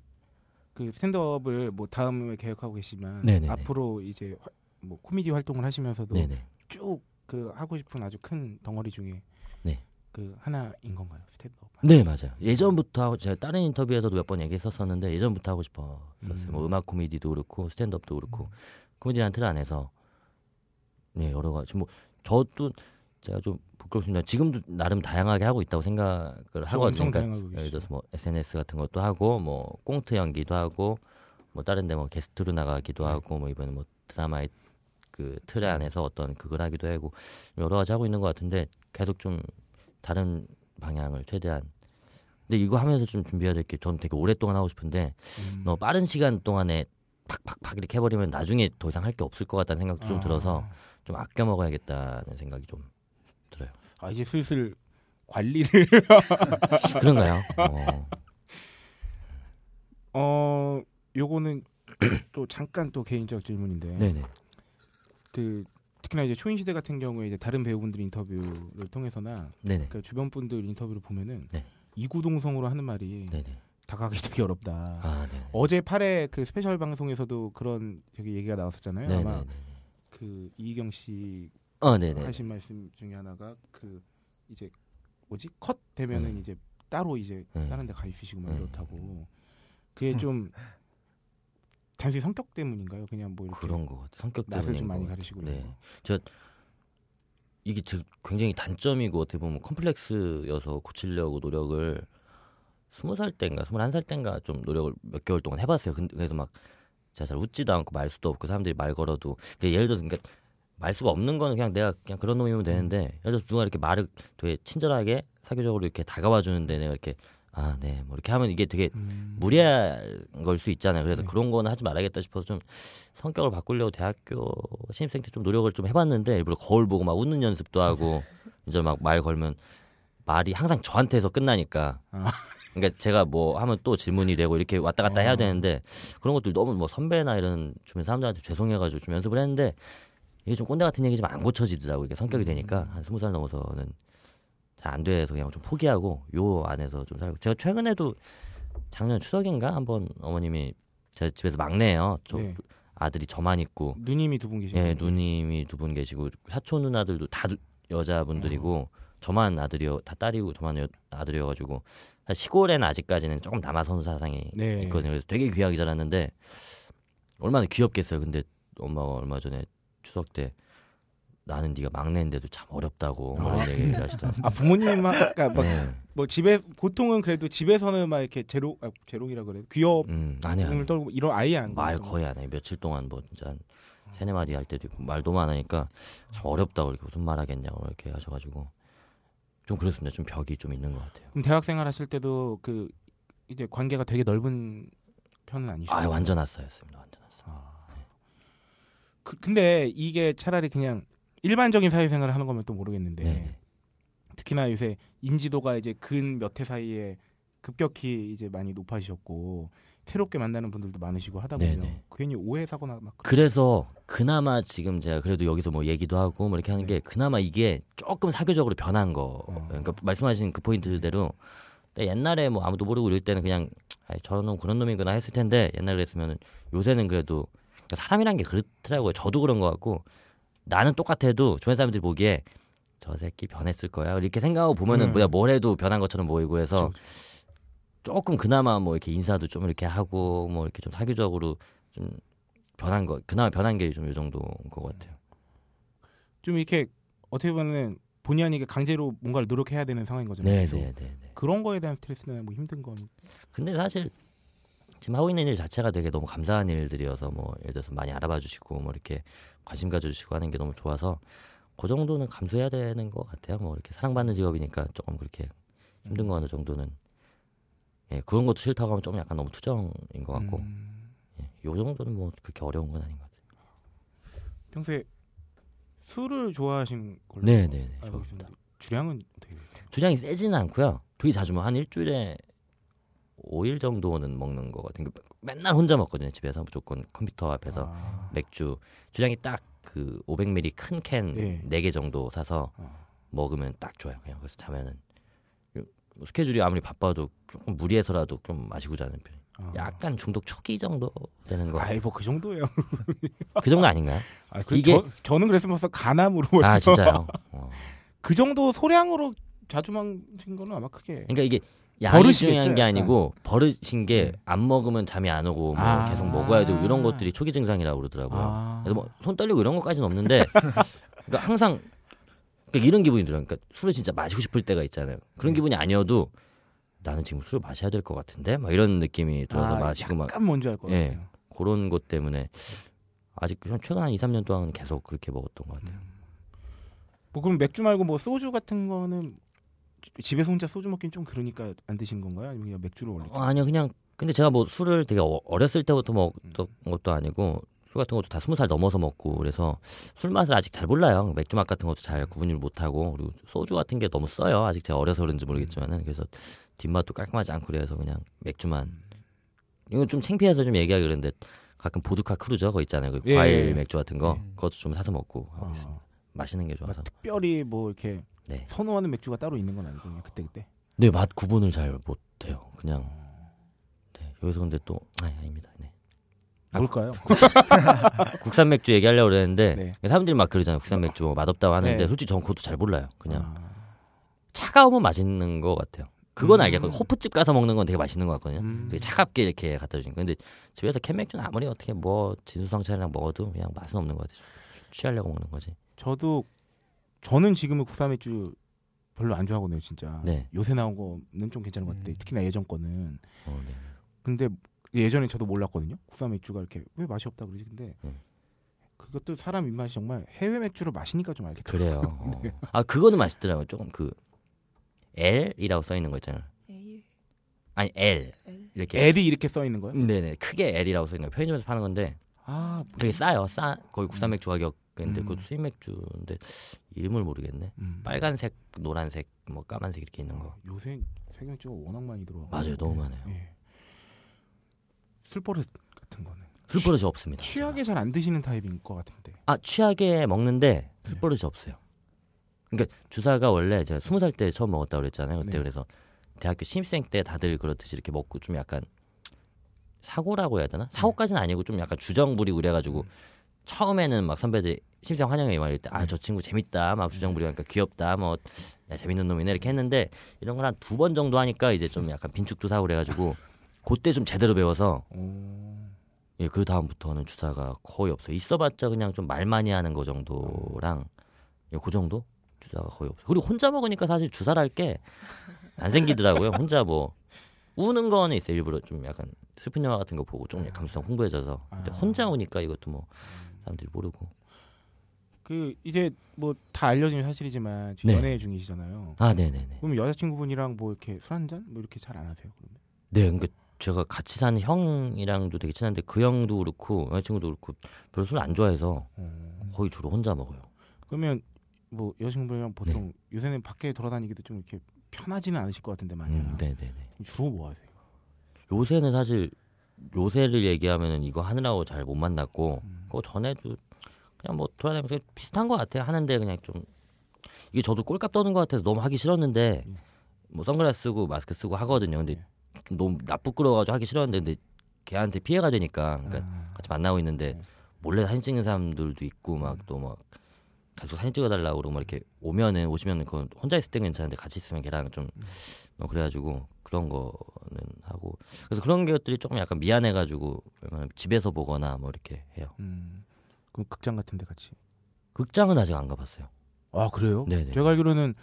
그 스탠드업을 뭐 다음에 계획하고 계시지만 네네네. 앞으로 이제 화- 뭐 코미디 활동을 하시면서도 네네. 쭉그 하고 싶은 아주 큰 덩어리 중에 네. 그 하나인 건가요 스탠드업? 네 맞아요. 예전부터 하고 제가 다른 인터뷰에서도 몇 번 얘기했었었는데 예전부터 하고 싶었어요. 음. 뭐 음악 코미디도 그렇고 스탠드업도 그렇고 코미디라는 틀 안에서 네 여러 가지 뭐 저도 제가 좀 부끄럽습니다. 지금도 나름 다양하게 하고 있다고 생각을 하거든요. 그러니까 예를. 들어서 뭐 SNS 같은 것도 하고 뭐 꽁트 연기도 하고 뭐 다른데 뭐 게스트로 나가기도 네. 하고 뭐 이번에 뭐 드라마의 그 틀에 안에서 어떤 그걸 하기도 하고 여러 가지 하고 있는 것 같은데 계속 좀 다른 방향을 최대한 근데 이거 하면서 좀 준비해야 될 게 저는 되게 오랫동안 하고 싶은데 음. 너무 빠른 시간 동안에 팍팍팍 이렇게 해버리면 나중에 더 이상 할 게 없을 것 같다는 생각도 좀 아. 들어서 좀 아껴 먹어야겠다는 생각이 좀. 아 이제 슬슬 관리를 그런가요? 어, 어 요거는 또 잠깐 또 개인적 질문인데 네네. 그 특히나 이제 초인 시대 같은 경우에 이제 다른 배우분들 인터뷰를 통해서나 네네. 그 주변 분들 인터뷰를 보면은 네. 이구동성으로 하는 말이 네네. 다가가기 되게 어렵다. 아, 네. 어제 8회 그 스페셜 방송에서도 그런 얘기가 나왔었잖아요. 네네. 아마 그 이이경 씨 어, 네네. 하신 말씀 중에 하나가 그 이제 뭐지 컷 되면은 네. 이제 따로 이제 네. 다른 데 가 있으시고 막 네. 이렇다고 그게 좀 단순히 성격 때문인가요? 그냥 뭐 이렇게 그런 것 같아. 성격 낯을 좀 많이. 가리시고 네. 거. 이게 저- 굉장히 단점이고 어떻게 보면 컴플렉스여서 고치려고 노력을 스무 살 때인가 스물한 살 때인가 좀 노력을 몇 개월 동안 해봤어요. 근데 그래서 막 제가 잘 웃지도 않고 말 수도 없고 사람들이 말 걸어도 그러니까 예를 들어서 그러니까 말수가 없는 거는 그냥 내가 그냥 그런 놈이면 되는데 예를 들어서 누가 이렇게 말을 되게 친절하게 사교적으로 이렇게 다가와 주는데 내가 이렇게 아 네 뭐 이렇게 하면 이게 되게 음. 무례할 걸수 있잖아요. 그래서 네. 그런 거는 하지 말아야겠다 싶어서 좀 성격을 바꾸려고 대학교 신입생 때 좀 노력을 좀 해봤는데 일부러 거울 보고 막 웃는 연습도 하고 이제 막 말 걸면 말이 항상 저한테서 끝나니까. 아. 그러니까 제가 뭐 하면 또 질문이 되고 이렇게 왔다 갔다 해야 어. 되는데 그런 것들 너무 뭐 선배나 이런 주변 사람들한테 죄송해가지고 좀 연습을 했는데 이게 좀 꼰대 같은 얘기 좀안 고쳐지더라고 이게 성격이 되니까 한 스무 살 넘어서는 잘 안 돼서 그냥 좀 포기하고 요 안에서 좀 살고 제가 최근에도 작년 추석인가 한번 어머님이 제 집에서 막내예요. 저 네. 아들이 저만 있고 누님이 두 분 계시고. 예 누님이 두 분 계시고 사촌 누나들도 다 두- 여자분들이고 저만 아들이요 다 딸이고 저만 여, 아들이어가지고 시골에는 아직까지는 조금 남아선 사상이 네. 있거든요. 그래서 되게 귀하게 자랐는데 얼마나 귀엽겠어요. 근데 엄마가 얼마 전에 추석 때 나는 네가 막내인데도 참 어렵다고 뭐 이런 얘기를 하시더라고요. 아 부모님 그러니까 막 네. 뭐 집에 보통은 그래도 집에서는 막 이렇게 제로 아, 제롱이라 그래 귀여움을 음, 아니야. 아니야. 떨고 이런 아예 안말 그러고. 거의 안 해. 며칠 동안 뭐 진짜 한 세네 마디 할 때도 있고 말 너무 안 하니까 참 어렵다고 이렇게 무슨 말 하겠냐고 이렇게 하셔가지고 좀 그렇습니다. 좀 벽이 좀 있는 것 같아요. 그럼 대학 생활 하실 때도 그 이제 관계가 되게 넓은 편은 아니시죠? 아 완전 아싸였습니다. 그, 근데 이게 차라리 그냥 일반적인 사회생활을 하는 거면 또 모르겠는데 네. 특히나 요새 인지도가 이제 근 몇 해 사이에 급격히 이제 많이 높아지셨고 새롭게 만나는 분들도 많으시고 하다 보면 네네. 괜히 오해 사거나 막 그래서 그나마 지금 제가 그래도 여기서 뭐 얘기도 하고 뭐 이렇게 하는 게 그나마 이게 조금 사교적으로 변한 거. 어. 그러니까 말씀하신 그 포인트대로 옛날에 뭐 아무도 모르고 이럴 때는 그냥 아이, 저는 그런 놈이구나 했을 텐데 옛날에 그랬으면 요새는 그래도 사람이란 게 그렇더라고요. 저도 그런 것 같고 나는 똑같아도 주변 사람들이 보기에 저 새끼 변했을 거야 이렇게 생각하고 보면은 음. 뭐야 뭘 해도 변한 것처럼 보이고 해서 조금 그나마 뭐 이렇게 인사도 좀 이렇게 하고 뭐 이렇게 좀 사교적으로 좀 변한 거 그나마 변한 게 좀 요 정도인 것 같아요. 좀 이렇게 어떻게 보면 본의 아니게 강제로 뭔가를 노력해야 되는 상황인 거잖아요. 네. 네, 네, 네. 그런 거에 대한 스트레스나 뭐 힘든 건 근데 사실 지금 하고 있는 일 자체가 되게 너무 감사한 일들이어서 뭐 예를 들어서 많이 알아봐 주시고 뭐 이렇게 관심 가져 주시고 하는 게 너무 좋아서 그 정도는 감수해야 되는 것 같아요. 뭐 이렇게 사랑받는 직업이니까 조금 그렇게 힘든 거 어느 정도는 예 그런 것도 싫다고 하면 좀 약간 너무 투정인 것 같고 음, 예, 요 정도는 뭐 그렇게 어려운 건 아닌 것 같아요. 평소에 술을 좋아하신 걸로 네, 네, 네, 알고. 있는데 주량은 어떻게 돼요? 주량이 세지는 않고요. 되게 자주 뭐 한 일주일에 5일 정도는 먹는 거 같은 게 맨날 혼자 먹거든요. 집에서 무조건 컴퓨터 앞에서 아, 맥주 주량이 딱 그 500ml 큰캔 예. 네개 정도 사서 어. 먹으면 딱 좋아요. 그냥 그래서 자면은 뭐 스케줄이 아무리 바빠도 조금 무리해서라도 좀 마시고 자는 편. 아. 약간 중독 초기 정도 되는 거. 아이 뭐그 정도예요. 그 정도 아닌가요? 아, 그 이게- 저, 저는 그래서 벌써 간암으로 아 진짜요. 어. 그 정도 소량으로 자주 마신 거는 아마 크게 그러니까 이게 양이 중요한 게. 아니고 버릇인 게 네. 안 먹으면 잠이 안 오고 뭐 아. 계속 먹어야 되고 이런 것들이 초기 증상이라고 그러더라고요. 아. 그래서 뭐 손 떨리고 이런 것까지는 없는데 그러니까 항상 그러니까 이런 기분이 들어요. 그러니까 술을 진짜 마시고 싶을 때가 있잖아요. 그런 네. 기분이 아니어도 나는 지금 술을 마셔야 될 것 같은데 막 이런 느낌이 들어서 아, 마시고 막 약간 뭔지 알것 예. 같아요. 그런 것 때문에 아직 최근 한 2, 3년 동안 계속 그렇게 먹었던 것 같아요. 뭐 그럼 맥주 말고 뭐 소주 같은 거는 집에서 혼자 소주 먹긴 좀 그러니까 안 드시는 건가요? 아니면 그냥 맥주를 원래? 어, 아니요 그냥 근데 제가 뭐 술을 되게 어- 어렸을 때부터 먹던 음. 것도 아니고 술 같은 것도 다 스무 살 넘어서 먹고 그래서 술 맛을 아직 잘 몰라요 맥주 맛 같은 것도 잘 구분을 못 하고 그리고 소주 같은 게 너무 써요 아직 제가 어려서 그런지 모르겠지만은 그래서 뒷맛도 깔끔하지 않고 그래서 그냥 맥주만 이건 좀 창피해서 좀 얘기하기 그런데 가끔 보드카 크루저 거 있잖아요 그 예, 과일 예. 맥주 같은 거 음. 그것도 좀 사서 먹고 하고 아, 있습니다. 마시는 게 막 좋아서 특별히 뭐 이렇게 네. 선호하는 맥주가 따로 있는 건 그냥 그때 그때. 네 맛 구분을 잘 못해요 그냥 네 여기서 근데 또 아니, 아닙니다 네. 아, 뭘까요? 국산 맥주 얘기하려고 그랬는데 네. 사람들이 막 그러잖아요. 국산 맥주 뭐 맛없다고 하는데 네. 솔직히 저는 그것도 잘 몰라요. 그냥 아, 차가우면 맛있는 것 같아요. 그건 음. 알겠고 호프집 가서 먹는 건 되게 맛있는 것 같거든요. 음. 되게 차갑게 이렇게 갖다 주니까 근데 집에서 캔 맥주는 아무리 어떻게 뭐 진수성찬이랑 먹어도 그냥 맛은 없는 것 같아요. 취하려고 먹는 거지. 저도 저는 지금은 국산 맥주 별로 안 좋아하거든요, 진짜. 네. 요새 나온 거는 좀 괜찮은 것 같아요. 음. 특히나 예전 거는. 어, 네. 근데 예전에 저도 몰랐거든요. 국산 맥주가 이렇게 왜 맛이 없다 그러지. 근데 음. 그것도 사람 입맛이 정말 해외 맥주를 마시니까 좀 알겠더라고요. 그래요. 어. 네. 아 그거는 맛있더라고요. 조금 그 L이라고 써 있는 거 있잖아요. 아니 L 엘. 이렇게. L이 이렇게 써 있는 거예요? 네네 크게 L이라고 써 있는 거 편의점에서 파는 건데 아, 되게 싸요. 싸 거의 국산 맥주 가격 인데 음. 그것도 수입 맥주인데 이름을 모르겠네. 음. 빨간색, 노란색, 뭐 까만색 이렇게 있는 거. 요새 세계 맥주가 워낙 많이 들어와. 맞아요, 너무 많아요. 예. 술버릇 같은 거는 술 버릇이 없습니다. 취하게 잘 안 드시는 타입인 것 같은데. 아 취하게 먹는데 술버릇이 없어요. 그러니까 주사가 원래 제가 스무 살 때 처음 먹었다 고 그랬잖아요. 그때 네. 그래서 대학교 신입생 때 다들 그렇듯이 이렇게 먹고 좀 약간 사고라고 해야 되나? 사고까지는 아니고 좀 약간 주정 부리고 그래가지고 처음에는 막 선배들 신 입생 환영회 막 이럴 때아 저 친구 재밌다 막 주정 부리고 하니까 귀엽다 뭐 야, 재밌는 놈이네 이렇게 했는데 이런 걸 한 두 번 정도 하니까 이제 좀 약간 빈축도 사고 그래가지고 그때 좀 제대로 배워서 오. 예, 그 다음부터는 주사가 거의 없어요. 있어봤자 그냥 좀 말 많이 하는 거 정도랑 예, 그 정도 주사가 거의 없어요. 그리고 혼자 먹으니까 사실 주사를 할게안 생기더라고요. 혼자 뭐 우는 거는 있어요. 일부러 좀 약간 슬픈 영화 같은 거 보고 좀 약간 감수성 풍부해져서. 근데 아. 혼자 오니까 이것도 뭐 사람들이 모르고. 그 이제 뭐 다 알려진 사실이지만 지금 네. 연애 중이시잖아요. 아, 네네네. 그럼 여자친구분이랑 뭐 이렇게 술 한 잔 뭐 이렇게 잘 안 하세요? 그러면? 네, 그러니까 제가 같이 사는 형이랑도 되게 친한데 그 형도 그렇고 여자친구도 그렇고 별로 술 안 좋아해서 어. 거의 주로 혼자 먹어요. 그러면 뭐 여자친구분이랑 보통 요새는 밖에 돌아다니기도 좀 이렇게 편하지는 않으실 것 같은데 말이야. 음, 네네네. 주로 뭐 하세요? 요새는 사실 요새를 얘기하면은 이거 하느라고 잘 못 만났고 음. 그 전에도 그냥 뭐 돌아다니면서 비슷한 것 같아요 하는데 그냥 좀 이게 저도 꼴값 떠는 것 같아서 너무 하기 싫었는데 음. 뭐 선글라스 쓰고 마스크 쓰고 하거든요 근데 네. 좀 너무 나쁘끄러워가지고 하기 싫었는데 근데 걔한테 피해가 되니까 그러니까 아, 같이 만나고 있는데 네. 몰래 사진 찍는 사람들도 있고 막또막 계속 사진 찍어달라고 그러고 막 이렇게 오면은 오시면은 그건 혼자 있을 땐 괜찮은데 같이 있으면 걔랑 좀 어, 그래가지고 그런 거는 하고 그래서 그런 것들이 조금 약간 미안해가지고 집에서 보거나 뭐 이렇게 해요. 음. 그럼 극장 같은 데 같이. 극장은 아직 안 가봤어요. 아 그래요? 네네. 제가 알기로는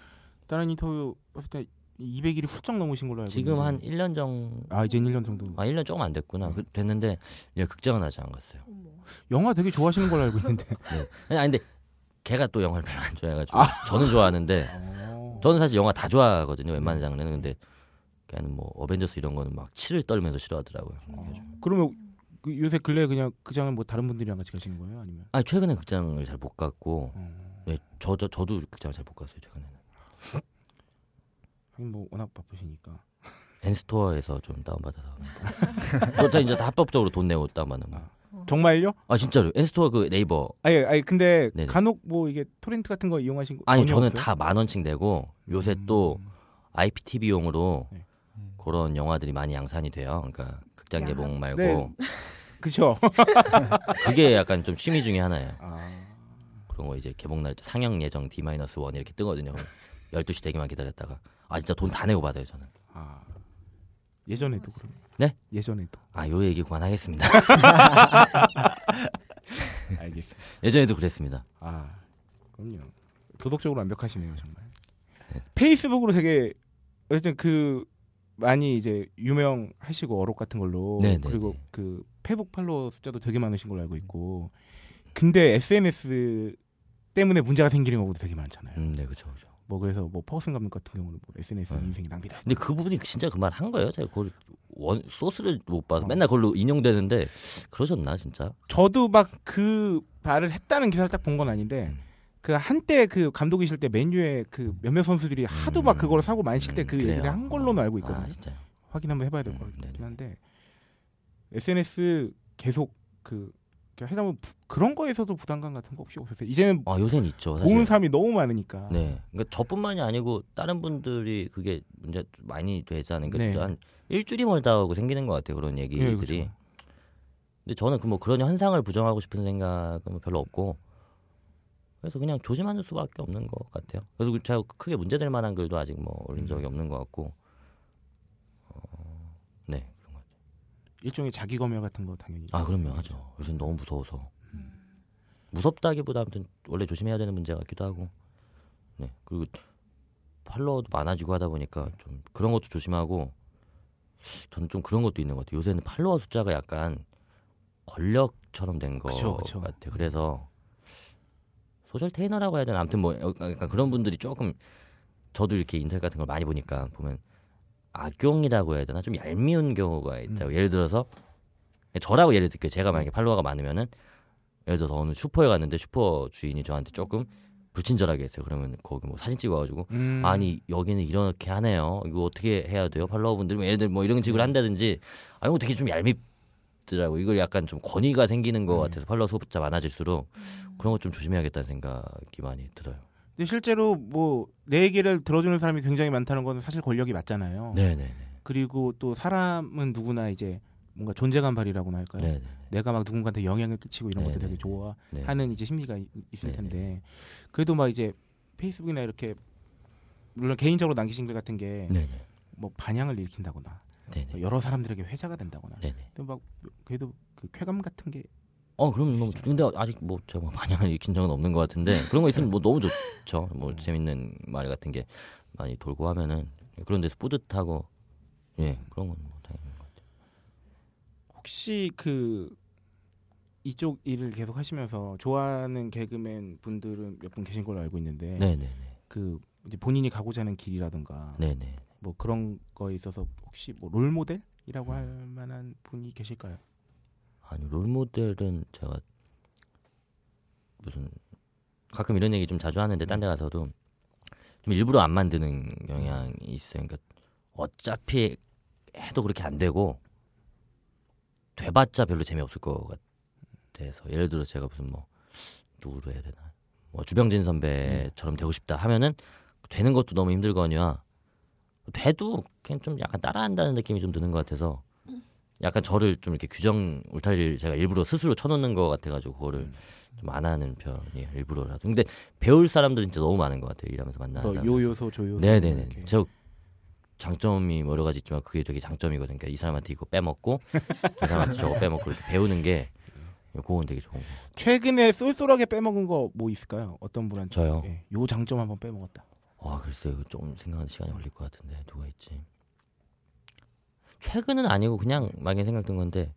다른 인터뷰 봤을 때 200일이 훌쩍 넘으신 걸로 알고 지금 한 있는데. 1년 정도 아 이제 1년 정도. 아 1년 조금 안 됐구나 그- 됐는데 예, 극장은 아직 안 갔어요. 영화 되게 좋아하시는 걸로 알고 있는데. 네. 아니 근데 걔가 또 영화를 별로 안 좋아해가지고 저는 좋아하는데 어. 저는 사실 영화 다 좋아하거든요 웬만한 장르는 근데 걔는 뭐 어벤져스 이런 거는 막 치를 떨면서 싫어하더라고요. 그래가지고. 그러면 그 요새 근래 그냥 극장은 뭐 다른 분들이랑 같이 가시는 거예요? 아니면? 아 최근에 극장을 잘 못 갔고 어. 네, 저, 저 저도 극장을 잘 못 갔어요 최근에는. 하긴 뭐 워낙 바쁘시니까. 엔스토어에서 좀 다운받아서 그것도 이제 다 합법적으로 돈 내고 다운받는 거. 정말요? 아 진짜로 엔스토어 그 네이버 아니, 아니 근데 네네. 간혹 뭐 이게 토렌트 같은 거 이용하신 거 아니 저는? 다 만 원씩 내고 요새 음. 또 IPTV용으로 네. 그런 영화들이 많이 양산이 돼요. 그러니까 극장 야. 개봉 말고 네. 그쵸? 그게 약간 좀 취미 중에 하나예요. 아, 그런 거 이제 개봉 날짜 상영 예정 D-1 이렇게 뜨거든요. 그럼 12시 되기만 기다렸다가 아 진짜 돈 다 내고 받아요 저는. 아. 예전에도 그럼. 네? 예전에도. 아 요 얘기 그만하겠습니다. 알겠습니다. 예전에도 그랬습니다. 아, 그럼요. 도덕적으로 완벽하시네요, 정말. 네. 페이스북으로 되게 어쨌든 그 많이 이제 유명하시고 어록 같은 걸로 네, 네, 그리고 네. 그 페북 팔로워 숫자도 되게 많으신 걸로 알고 있고 근데 SNS 때문에 문제가 생기는 경우도 되게 많잖아요. 음, 네 그렇죠. 뭐 그래서 뭐 퍼슨 감독 같은 경우는 뭐 SNS는 네. 인생이 낭비다. 근데 그분이 진짜 그 말 한 거예요? 제가 그걸 원 소스를 못 봐서 어. 맨날 그걸로 인용되는데 그러셨나 진짜? 저도 막 그 말을 했다는 기사를 딱 본 건 아닌데 음. 그 한때 그 감독이실 때 맨유에 그 몇몇 선수들이 하도 막 음. 그걸 사고 많으실 때 음, 그 그래요. 얘기를 한 걸로는 알고 있거든요. 아. 확인 한번 해봐야 될것 음, 같긴. 한데 SNS 계속 그 보면 부- 그런 거에서도 부담감 같은 거 혹시 없으세요? 이제는 아 요새는 있죠. 사실. 보는 사람이 너무 많으니까. 네. 그러니까 저뿐만이 아니고 다른 분들이 그게 문제 많이 되지 않으니까 네. 진짜 한 일주일이 멀다 하고 생기는 것 같아요. 그런 얘기들이. 네, 그렇죠. 근데 저는 그 뭐 그런 현상을 부정하고 싶은 생각은 별로 없고 그래서 그냥 조심하는 수밖에 없는 것 같아요. 그래서 그 제가 크게 문제될 만한 글도 아직 뭐 올린 적이 없는 것 같고 어, 네 그런 것 같아요. 일종의 자기 검열 같은 거 당연히. 아 그럼요 하죠. 요즘 너무 무서워서 무섭다기보다 아무튼 원래 조심해야 되는 문제 같기도 하고 네 그리고 팔로워도 많아지고 하다 보니까 좀 그런 것도 조심하고 저는 좀 그런 것도 있는 것 같아요. 요새는 팔로워 숫자가 약간 권력처럼 된 것. 같아요. 그래서 소셜 테이너라고 해야 되나 아무튼 뭐 약간 그런 분들이 조금 저도 이렇게 인터넷 같은 걸 많이 보니까 보면 악용이라고 해야 되나? 좀 얄미운 경우가 있다고. 예를 들어서 저라고 예를 들게요 제가 만약에 팔로워가 많으면은 예를 들어서 어느 슈퍼에 갔는데 슈퍼 주인이 저한테 조금 불친절하게 했어요. 그러면 거기 뭐 사진 찍어가지고 음. 아니 여기는 이렇게 하네요. 이거 어떻게 해야 돼요? 팔로워분들 예를 들어 뭐 이런 식으로 한다든지. 아 이거 되게 좀 얄밉더라고 이걸 약간 좀 권위가 생기는 것 네. 같아서 팔로워 숫자 많아질수록 그런 거좀 조심해야겠다는 생각이 많이 들어요 근데 실제로 뭐 내 얘기를 들어주는 사람이 굉장히 많다는 건 사실 권력이 맞잖아요. 네네네. 그리고 또 사람은 누구나 이제 뭔가 존재감 발휘라고나 할까요? 네네. 내가 막 누군가한테 영향을 끼치고 이런 것도 네네. 되게 네. 좋아하는 이제 심리가 이- 있을 네네. 텐데 그래도 막 이제 페이스북이나 이렇게 물론 개인적으로 남기신 글 같은 게뭐 네네. 반향을 일으킨다거나 네네. 여러 사람들에게 회자가 된다거나 네네. 근데 막 그래도 그 쾌감 같은 게 어 그럼 뭐 근데 아직 뭐 제가 뭐 반향을 일으킨 적은 없는 것 같은데 그런 거 있으면 뭐 너무 좋죠. 뭐 재밌는 말 같은 게 많이 돌고 하면은 그런 데서 뿌듯하고 예 그런 건뭐 당연한 것 같아요. 혹시 그 이쪽 일을 계속 하시면서 좋아하는 개그맨 분들은 몇 분 계신 걸로 알고 있는데 네네네. 그 이제 본인이 가고자 하는 길이라든가 네네. 뭐 그런 거에 있어서 혹시 뭐 롤모델이라고 할 만한 분이 계실까요? 아니 롤모델은 제가 무슨 가끔 이런 얘기 좀 자주 하는데 딴 데 가서도 좀 일부러 안 만드는 경향이 있어요. 그러니까 어차피 해도 그렇게 안 되고 돼봤자 별로 재미없을 것 같아서 예를 들어 제가 무슨 뭐 누구로 해야 되나 뭐 주병진 선배처럼 되고 싶다 하면은 되는 것도 너무 힘들거니와 돼도 그냥 좀 약간 따라한다는 느낌이 좀 드는 것 같아서 약간 저를 좀 이렇게 규정 울타리를 제가 일부러 스스로 쳐놓는 것 같아가지고 그거를 음. 좀안 하는 편이에요 일부러라도 근데 배울 사람들은 진짜 너무 많은 것 같아요 일하면서 만나는 뭐 사람들 요 요소 저 요소 네네네 이렇게. 저 장점이 뭐 여러 가지 있지만 그게 되게 장점이거든요 그러니까 이 사람한테 이거 빼먹고 저 사람한테 저거 빼먹고 이렇게 배우는 게 그건 되게 좋은 거 최근에 쏠쏠하게 빼먹은 거 뭐 있을까요? 어떤 분한테? 저요? 예, 요 장점 한번 빼먹었다. 와 글쎄 이거 좀 생각하는 시간이 걸릴 것 같은데 누가 있지? 최근은 아니고 그냥 막연히 생각든 건데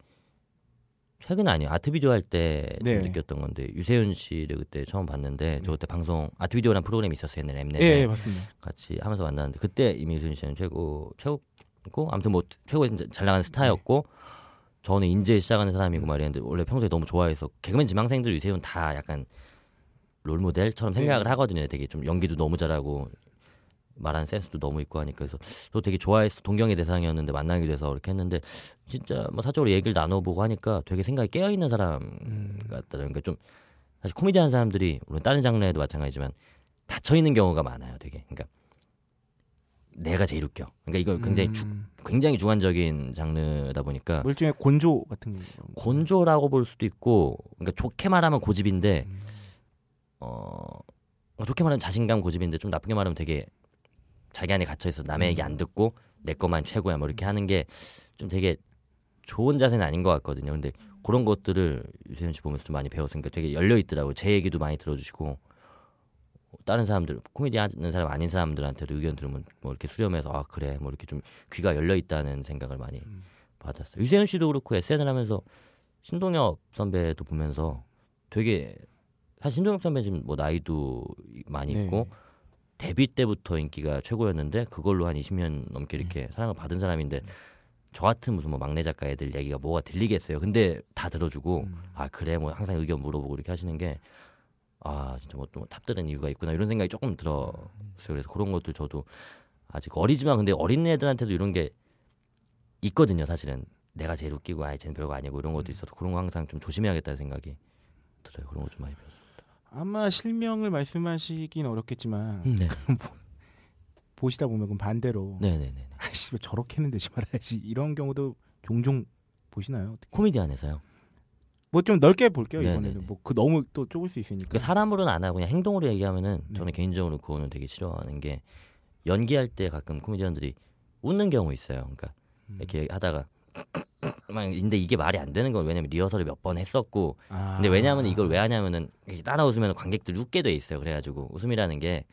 최근 아니에요. 아트 비디오 할때 네. 느꼈던 건데 유세윤 씨를 그때 처음 봤는데 저 그때 방송 아트 비디오라는 프로그램이 있었어요. 옛날에 엠넷에 예, 예, 맞습니다. 같이 하면서 만났는데 그때 이미 유세윤 씨는 최고 최고고 아무튼 뭐 최고의 잘 나가는 스타였고 저는 인제 시작하는 사람이고 말이었는데 원래 평소에 너무 좋아해서 개그맨 지망생들 유세윤 다 약간 롤 모델처럼 생각을 네. 하거든요. 되게 좀 연기도 너무 잘하고 말하는 센스도 너무 있고 하니까 그래서 저 되게 좋아해서 동경의 대상이었는데 만나게 돼서 이렇게 했는데 진짜 뭐 사적으로 얘기를 나눠보고 하니까 되게 생각이 깨어 있는 사람 음. 같다. 그러니까 좀 사실 코미디 하는 사람들이 물론 다른 장르에도 마찬가지지만 닫혀 있는 경우가 많아요. 되게 그러니까 내가 제일 웃겨. 그러니까 이거 굉장히 주- 음, 굉장히 주관적인 장르다 보니까 뭐 일종의 곤조 같은 거. 곤조라고 볼 수도 있고 그러니까 좋게 말하면 고집인데 음. 어 좋게 말하면 자신감 고집인데 좀 나쁘게 말하면 되게 자기 안에 갇혀 있어 남의 얘기 안 듣고 내 것만 최고야 뭐 이렇게 하는 게 좀 되게 좋은 자세는 아닌 것 같거든요. 근데 그런 것들을 유세윤 씨 보면서 좀 많이 배웠으니까 되게 열려 있더라고요. 제 얘기도 많이 들어주시고 다른 사람들 코미디 하는 사람 아닌 사람들한테도 의견 들으면 뭐 이렇게 수렴해서 아 그래 뭐 이렇게 좀 귀가 열려 있다는 생각을 많이 받았어요. 유세윤 씨도 그렇고 SNL 하면서 신동엽 선배도 보면서 되게 사실 신동엽 선배 지금 뭐 나이도 많이 네. 있고 데뷔 때부터 인기가 최고였는데 그걸로 한 20년 넘게 이렇게 사랑을 받은 사람인데 저 같은 무슨 뭐 막내 작가 애들 얘기가 뭐가 들리겠어요. 근데 다 들어주고 음. 아 그래 뭐 항상 의견 물어보고 이렇게 하시는 게 아 진짜 뭐또 탑들은 이유가 있구나 이런 생각이 조금 들었어요. 그래서 그런 것들 저도 아직 어리지만 근데 어린 애들한테도 이런 게 있거든요. 사실은 내가 제일 웃기고 아예 쟤는 별거 아니고 이런 것도 있어서 그런 거 항상 좀 조심해야겠다는 생각이 들어요. 그런 거 좀 많이 배웠어요. 아마 실명을 말씀하시긴 어렵겠지만 네. 보시다 보면 그럼 반대로 네네네. 아씨 왜 저렇게 했는데 지 말아야지 이런 경우도 종종 보시나요? 코미디 안에서요. 뭐 좀 넓게 볼게요. 이번에는 뭐 그 너무 또 좁을 수 있으니까. 그 사람으로는 안 하고 그냥 행동으로 얘기하면은 네. 저는 개인적으로 그거는 되게 싫어하는 게 연기할 때 가끔 코미디언들이 웃는 경우 있어요. 그러니까 음. 이렇게 하다가 막 근데 이게 말이 안 되는 건 왜냐면 리허설을 몇 번 했었고 아. 근데 왜냐하면 이걸 왜 하냐면은 따라 웃으면 관객들이 웃게 돼 있어요. 그래가지고 웃음이라는 게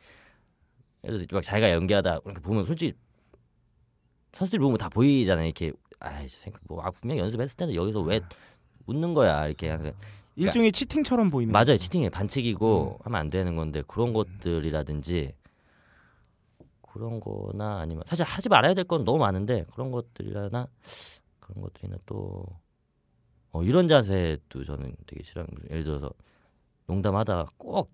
그래서 막 자기가 연기하다 이렇게 보면 솔직히 선수들 보면 다 보이잖아요. 이렇게 아이 생각 뭐 아, 분명 히 연습했을 텐데 여기서 왜 웃는 거야 이렇게 항상 일종의 치팅처럼 보이는. 맞아요. 거죠. 치팅이 반칙이고 음. 하면 안 되는 건데 그런 것들이라든지 그런 거나 아니면 사실 하지 말아야 될 건 너무 많은데 그런 것들이나 그런 것들이나 또 어, 이런 자세도 저는 되게 싫어하는 거죠. 예를 들어서 농담하다가 꼭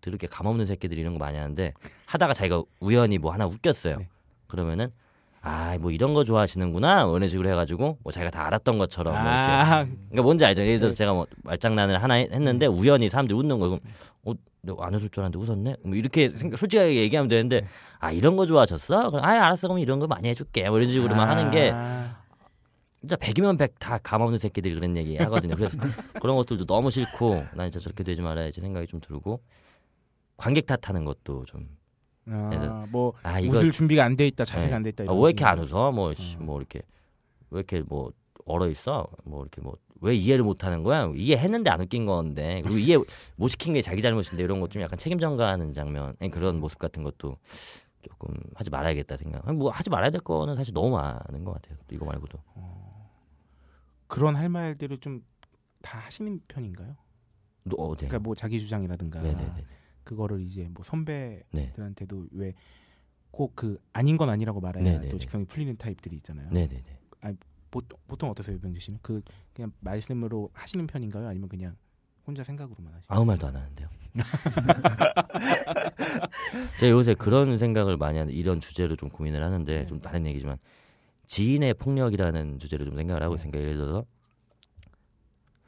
드럽게 감없는 새끼들이 이런 거 많이 하는데 하다가 자기가 우연히 뭐 하나 웃겼어요. 네. 그러면은 아 뭐 이런 거 좋아하시는구나 뭐 이런 식으로 해가지고 뭐 자기가 다 알았던 것처럼 뭐 이렇게 아, 그러니까 뭔지 알죠. 예를 들어서 네. 제가 뭐 말장난을 하나 했- 했는데 우연히 사람들이 웃는 거 그럼 어, 안 웃을 줄 알았는데 웃었네. 뭐 이렇게 솔직하게 얘기하면 되는데 아 이런 거 좋아하셨어? 그럼 아 알았어 그럼 이런 거 많이 해줄게. 뭐 이런 식으로만 하는 게 아, 진짜 백이면 백 다 감없는 새끼들이 그런 얘기 하거든요. 그래서 그런 것들도 너무 싫고 난 진짜 저렇게 되지 말아야지 생각이 좀 들고 관객 탓하는 것도 좀 아, 뭐 아 이거 웃을 준비가 안 돼 있다, 자세가 네. 안돼 있다. 아, 왜 이렇게 안. 웃어? 뭐, 씨, 뭐 이렇게 왜 이렇게 뭐 얼어 있어? 뭐 이렇게 뭐 왜 이해를 못 하는 거야? 이해했는데 안 웃긴 건데 그리고 이해 못 시킨 게 자기 잘못인데 이런 것 좀 약간 책임 전가하는 장면 아니, 그런 모습 같은 것도 조금 하지 말아야겠다 생각. 뭐 하지 말아야 될 거는 사실 너무 많은 것 같아요. 이거 말고도. 그런 할 말들을 좀 다 하시는 편인가요? 너, 어, 네. 그러니까 뭐 자기 주장이라든가 네네네. 그거를 이제 뭐 선배들한테도 네. 왜꼭 그 아닌 건 아니라고 말해야 네네네. 또 직성이 풀리는 타입들이 있잖아요. 네네네. 보통, 보통 어떠세요, 병주 씨는? 그 그냥 말씀으로 하시는 편인가요? 아니면 그냥 혼자 생각으로만 하시나요? 아무 말도 안 하는데요. 제가 요새 그런 생각을 많이 하는 이런 주제로 좀 고민을 하는데 네. 좀 다른 얘기지만 지인의 폭력이라는 주제로 좀 생각을 하고 있으니까 예를 들어서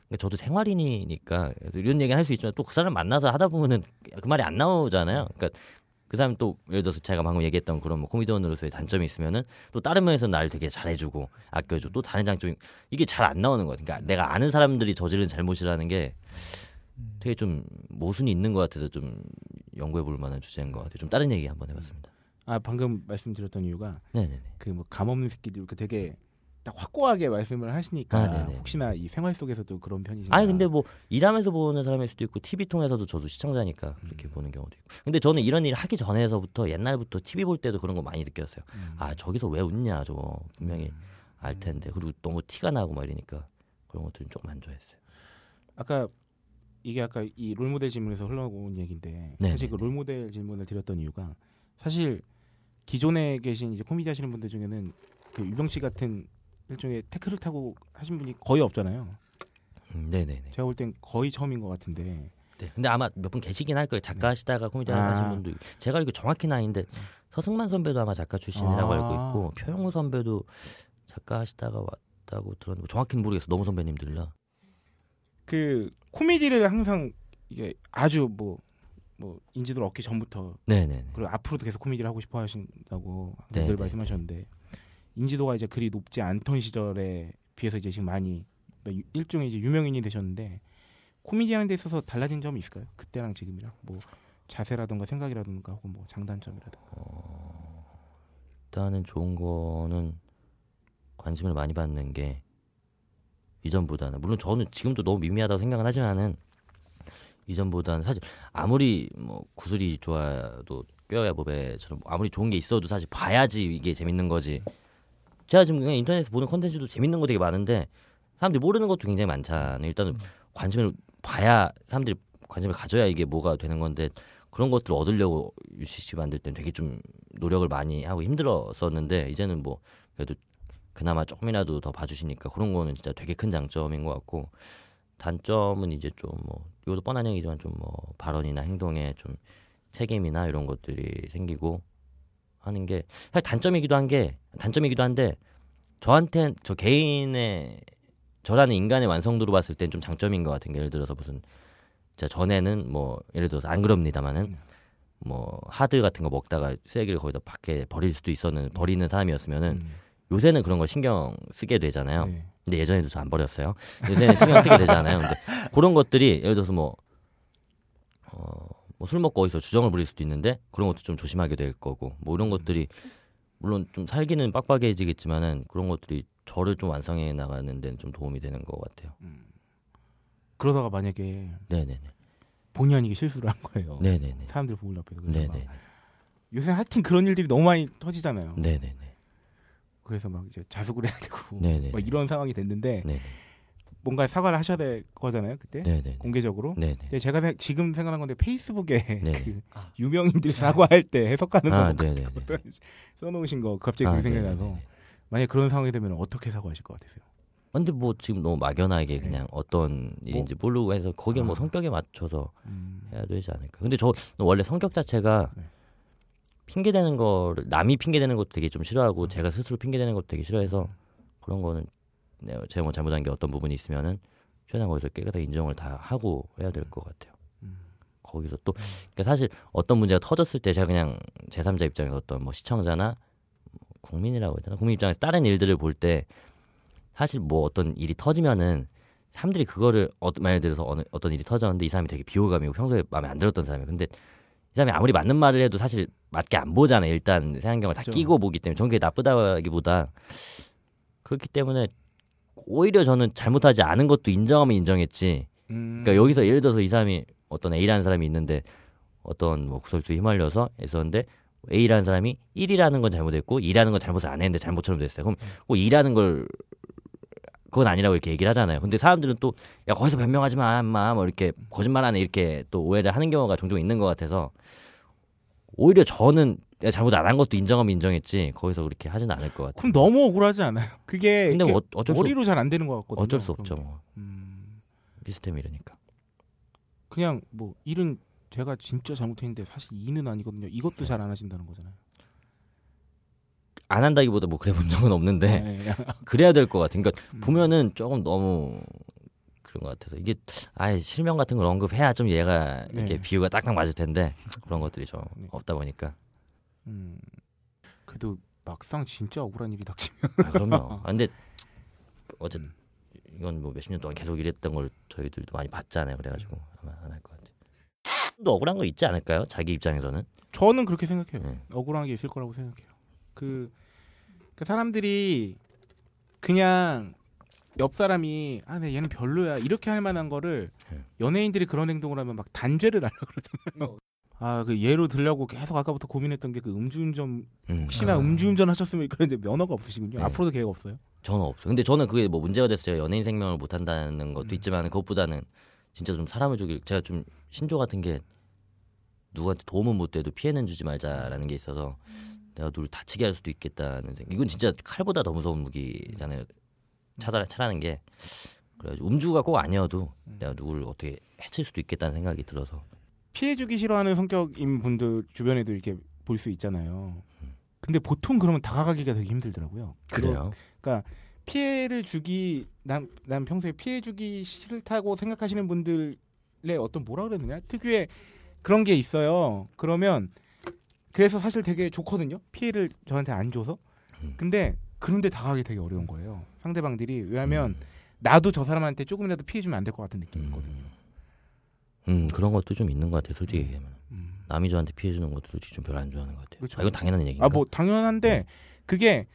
그러니까 저도 생활인이니까 이런 얘기 할 수 있지만 또 그 사람 만나서 하다 보면은 그 말이 안 나오잖아요. 그러니까 그 사람 또 예를 들어서 제가 방금 얘기했던 그런 뭐 코미디언으로서의 단점이 있으면은 또 다른 면에서 날 되게 잘해주고 아껴줘 또 다른 장점이 이게 잘 안 나오는 거야. 그러니까 내가 아는 사람들이 저지른 잘못이라는 게 되게 좀 모순이 있는 것 같아서 좀 연구해 볼 만한 주제인 것 같아요. 좀 다른 얘기 한번 해봤습니다. 아 방금 말씀드렸던 이유가. 그 뭐 감 없는 새끼들 그 되게 딱 확고하게 말씀을 하시니까 아. 혹시나 이 생활 속에서도 그런 편이신가? 아니 근데 뭐 일하면서 보는 사람일 수도 있고 TV 통해서도 저도 시청자니까 그렇게 보는 경우도 있고. 근데 저는 이런 일 하기 전에서부터 옛날부터 TV 볼 때도 그런 거 많이 느꼈어요. 음. 아 저기서 왜 웃냐 저거 분명히 음. 알 텐데 그리고 너무 티가 나고 막 이러니까 그런 것들은 조금 안 좋아했어요. 아까 이게 아까 이 롤모델 질문에서 흘러온 얘기인데 네, 사실 네, 그 롤모델 질문을 드렸던 이유가 사실 기존에 계신 이제 코미디 하시는 분들 중에는 그 유병 씨 같은 일종의 태클을 타고 하신 분이 거의 없잖아요. 음, 네네네. 제가 볼 땐 거의 처음인 것 같은데 네. 근데 아마 몇 분 계시긴 할 거예요. 작가 하시다가 코미디 아. 하신 분도 제가 알기로 정확히는 아닌데 서승만 선배도 아마 작가 출신이라고 아. 알고 있고 표영호 선배도 작가 하시다가 왔다고 들었는데 정확히는 모르겠어. 너무 선배님들라. 그 코미디를 항상 이게 아주 뭐 뭐 인지도를 얻기 전부터 네네네. 그리고 앞으로도 계속 코미디를 하고 싶어 하신다고 네, 늘 네, 말씀하셨는데 인지도가 이제 그리 높지 않던 시절에 비해서 이제 지금 많이 뭐 유- 일종의 이제 유명인이 되셨는데 코미디 하는 데 있어서 달라진 점이 있을까요? 그때랑 지금이랑 뭐 자세라든가 생각이라든가 혹은 뭐 장단점이라든가 일단은 좋은 거는 관심을 많이 받는 게 이전보다는 물론 저는 지금도 너무 미미하다고 생각은 하지만은 이전보다는 사실 아무리 뭐 구슬이 좋아도 껴야 보배처럼 아무리 좋은 게 있어도 사실 봐야지 이게 재밌는 거지. 제가 지금 그냥 인터넷에서 보는 컨텐츠도 재밌는 거 되게 많은데 사람들이 모르는 것도 굉장히 많잖아요. 일단은 관심을 봐야 사람들이 관심을 가져야 이게 뭐가 되는 건데 그런 것들을 얻으려고 UCC 만들 때는 되게 좀 노력을 많이 하고 힘들었었는데 이제는 뭐 그래도 그나마 조금이라도 더 봐주시니까 그런 거는 진짜 되게 큰 장점인 것 같고 단점은 이제 좀 뭐 이것도 뻔한 얘기지만 좀 뭐 발언이나 행동에 좀 책임이나 이런 것들이 생기고 하는 게 사실 단점이기도 한 게 단점이기도 한데 저한텐 저 개인의 저라는 인간의 완성도로 봤을 땐 좀 장점인 것 같은 게 예를 들어서 무슨 자 전에는 뭐 예를 들어서 안 그럽니다마는 뭐 하드 같은 거 먹다가 쓰레기를 거기다 밖에 버릴 수도 있었는 버리는 사람이었으면은 음. 요새는 그런 걸 신경 쓰게 되잖아요. 네. 근데 예전에도 저 안 버렸어요. 요새는 신경 쓰게 되잖아요. 근데 그런 것들이 예를 들어서 뭐, 어, 뭐 술 먹고 어디서 주정을 부릴 수도 있는데 그런 것도 좀 조심하게 될 거고 뭐 이런 것들이 물론 좀 살기는 빡빡해지겠지만은 그런 것들이 저를 좀 완성해 나가는 데는 좀 도움이 되는 것 같아요. 그러다가 만약에 네네네. 본의 아니게 실수를 한 거예요. 네네네. 사람들 보고 앞에서 막 네네네. 요새 하여튼 그런 일들이 너무 많이 터지잖아요. 네네네. 그래서 막 이제 자숙을 해야 되고 네네. 막 이런 상황이 됐는데 네네. 뭔가 사과를 하셔야 될 거잖아요. 그때 네네. 공개적으로. 네네. 근데 제가 생- 지금 생각한 건데 페이스북에 네. 그 유명인들 사과할 때 해석하는 아, 거. 써놓으신 거 갑자기 아, 생각나서. 만약 그런 상황이 되면 어떻게 사과하실 것 같으세요? 근데 뭐 지금 너무 막연하게 그냥 어떤 일인지 모르고 해서 거기에 뭐 아. 성격에 맞춰서 음, 해야 되지 않을까. 근데 저 원래 성격 자체가 네. 핑계 대는 거를 남이 핑계 대는 것도 되게 좀 싫어하고 제가 스스로 핑계 대는 것도 되게 싫어해서 그런 거는 네, 제가 뭐 잘못한 게 어떤 부분이 있으면은 최대한 거기서 깨끗하게 인정을 다 하고 해야 될 것 같아요. 음. 거기서 또 그러니까 사실 어떤 문제가 터졌을 때 제가 그냥 제3자 입장에서 어떤 뭐 시청자나 뭐 국민이라고 해야 되나 국민 입장에서 다른 일들을 볼 때 사실 뭐 어떤 일이 터지면은 사람들이 그거를 어, 만약 들어서 어느, 어떤 일이 터졌는데 이 사람이 되게 비호감이고 평소에 마음에 안 들었던 사람이에요. 근데 이 사람이 아무리 맞는 말을 해도 사실 맞게 안 보잖아요. 일단 세안경을 다 그렇죠. 끼고 보기 때문에 저는 그게 나쁘다기보다 그렇기 때문에 오히려 저는 잘못하지 않은 것도 인정하면 인정했지. 음. 그러니까 여기서 예를 들어서 이 사람이 어떤 A라는 사람이 있는데 어떤 뭐 구설수에 휘말려서 했었는데 A라는 사람이 1이라는 건 잘못했고 2라는 건 잘못을 안 했는데 잘못처럼 됐어요. 그럼 꼭 2라는 걸 그건 아니라고 이렇게 얘기를 하잖아요. 근데 사람들은 또 야 거기서 변명하지 마, 엄마 뭐 이렇게 거짓말하네 이렇게 또 오해를 하는 경우가 종종 있는 것 같아서 오히려 저는 내가 잘못 안 한 것도 인정하면 인정했지 거기서 그렇게 하지는 않을 것 같아요. 그럼 너무 억울하지 않아요? 그게 근데 뭐 어쩔 수 머리로 잘 안 되는 것 같거든요. 어쩔 수 없죠. 게. 뭐 음. 시스템이라니까. 그냥 뭐 일은 제가 진짜 잘못했는데 사실 이는 아니거든요. 이것도 네. 잘안 하신다는 거잖아요. 안 한다기보다 뭐 그래 본 적은 없는데 네. 그래야 될 것 같아. 그러니까 음. 보면은 조금 너무 그런 것 같아서 이게 아예 실명 같은 걸 언급해야 좀 얘가 이렇게 네. 비유가 딱딱 맞을 텐데 그런 것들이 좀 네. 없다 보니까 음. 그래도 막상 진짜 억울한 일이 닥치면 아, 그럼요. 아, 근데 어쨌 음. 이건 뭐 몇십 년 동안 계속 이랬던 걸 저희들도 많이 봤잖아요. 그래가지고 아마 안 할 것 같아요. 또 억울한 거 있지 않을까요? 자기 입장에서는. 저는 그렇게 생각해요. 네. 억울한 게 있을 거라고 생각해요. 그, 그 사람들이 그냥 옆 사람이 아, 네, 얘는 별로야 이렇게 할 만한 거를 네. 연예인들이 그런 행동을 하면 막 단죄를 하려 그러잖아요. 아, 그 예로 들려고 계속 아까부터 고민했던 게 그 음주운전 음. 혹시나 아. 음주운전 하셨으면 그런데 면허가 없으시군요. 네. 앞으로도 계획 없어요? 저는 없어요. 근데 저는 그게 뭐 문제가 됐어요. 연예인 생명을 못 한다는 것도 음. 있지만 그것보다는 진짜 좀 사람을 죽일 제가 좀 신조 같은 게 누구한테 도움은 못 돼도 피해는 주지 말자라는 게 있어서 내가 누굴 다치게 할 수도 있겠다는 생각. 이건 진짜 칼보다 더 무서운 무기잖아요. 차다 차라는 게 그래가지고 음주가 꼭 아니어도 내가 누구를 어떻게 해칠 수도 있겠다는 생각이 들어서 피해주기 싫어하는 성격인 분들 주변에도 이렇게 볼 수 있잖아요. 근데 보통 그러면 다가가기가 되게 힘들더라고요. 그래요. 피해를 주기 난, 난 평소에 피해 주기 싫다고 생각하시는 분들의 어떤 뭐라 되냐 특유의 그런 게 있어요 그러면 그래서 사실 되게 좋거든요 피해를 저한테 안 줘서 음. 근데 그런데 다가가기 되게 어려운 거예요 상대방들이 왜냐하면 음. 나도 저 사람한테 조금이라도 피해 주면 안 될 것 같은 느낌이거든요 음. 음 그런 것도 좀 있는 것 같아요. 솔직히 얘기하면 음. 남이 저한테 피해 주는 것도 솔직히 좀 별로 안 좋아하는 것 같아요. 그렇죠. 아, 이건 당연한 얘기인가? 아뭐 당연한데 네. 그게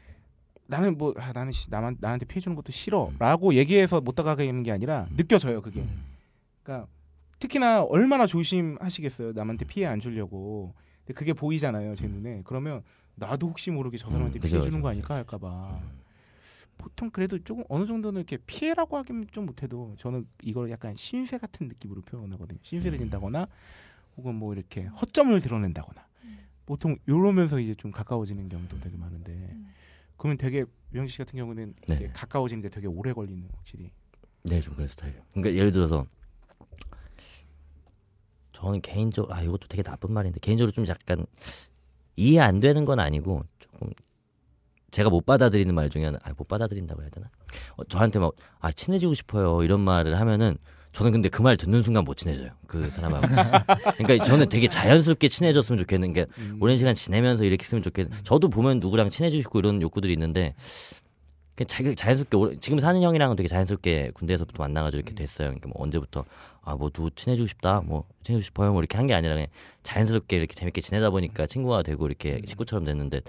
나는 뭐 아, 나는 씨, 나만 나한테 피해 주는 것도 음. 싫어라고 얘기해서 못 다가가는 게 아니라 느껴져요 그게 음. 그러니까 특히나 얼마나 조심하시겠어요 남한테 피해 안 주려고 근데 그게 보이잖아요 제 눈에. 그러면 나도 혹시 모르게 저 사람한테 음, 피해 주는 거 아닐까 할까봐. 보통 그래도 조금 어느 정도는 이렇게 피해라고 하긴 좀 못해도 저는 이걸 약간 신세 같은 느낌으로 표현하거든요. 신세를 음. 진다거나 혹은 뭐 이렇게 허점을 드러낸다거나. 보통 이러면서 이제 좀 가까워지는 경우도 되게 많은데. 그러면 되게 명지 씨 같은 경우는 네. 가까워지는데 되게 오래 걸리는 확실히. 네, 좀 그런 스타일이에요. 그러니까 예를 들어서 저는 개인적으로 아 이것도 되게 나쁜 말인데 개인적으로 좀 약간 이해 안 되는 건 아니고 조금 제가 못 받아들이는 말 중에 하나 아 못 받아들인다고 해야 되나? 어, 저한테 막 아 친해지고 싶어요 이런 말을 하면은 저는 근데 그 말 듣는 순간 못 친해져요 그 사람하고. 그러니까 저는 되게 자연스럽게 친해졌으면 좋겠는 게 음. 오랜 시간 지내면서 이렇게 했으면 좋겠는. 저도 보면 누구랑 친해지고 싶고 이런 욕구들이 있는데 그냥 자기 자연스럽게 지금 사는 형이랑은 되게 자연스럽게 군대에서부터 만나가지고 이렇게 됐어요. 그러니까 뭐 언제부터 아 뭐 누구 친해지고 싶다, 뭐 친해지고 싶어요, 뭐 이렇게 한 게 아니라 그냥 자연스럽게 이렇게 재밌게 지내다 보니까 친구가 되고 이렇게 식구처럼 됐는데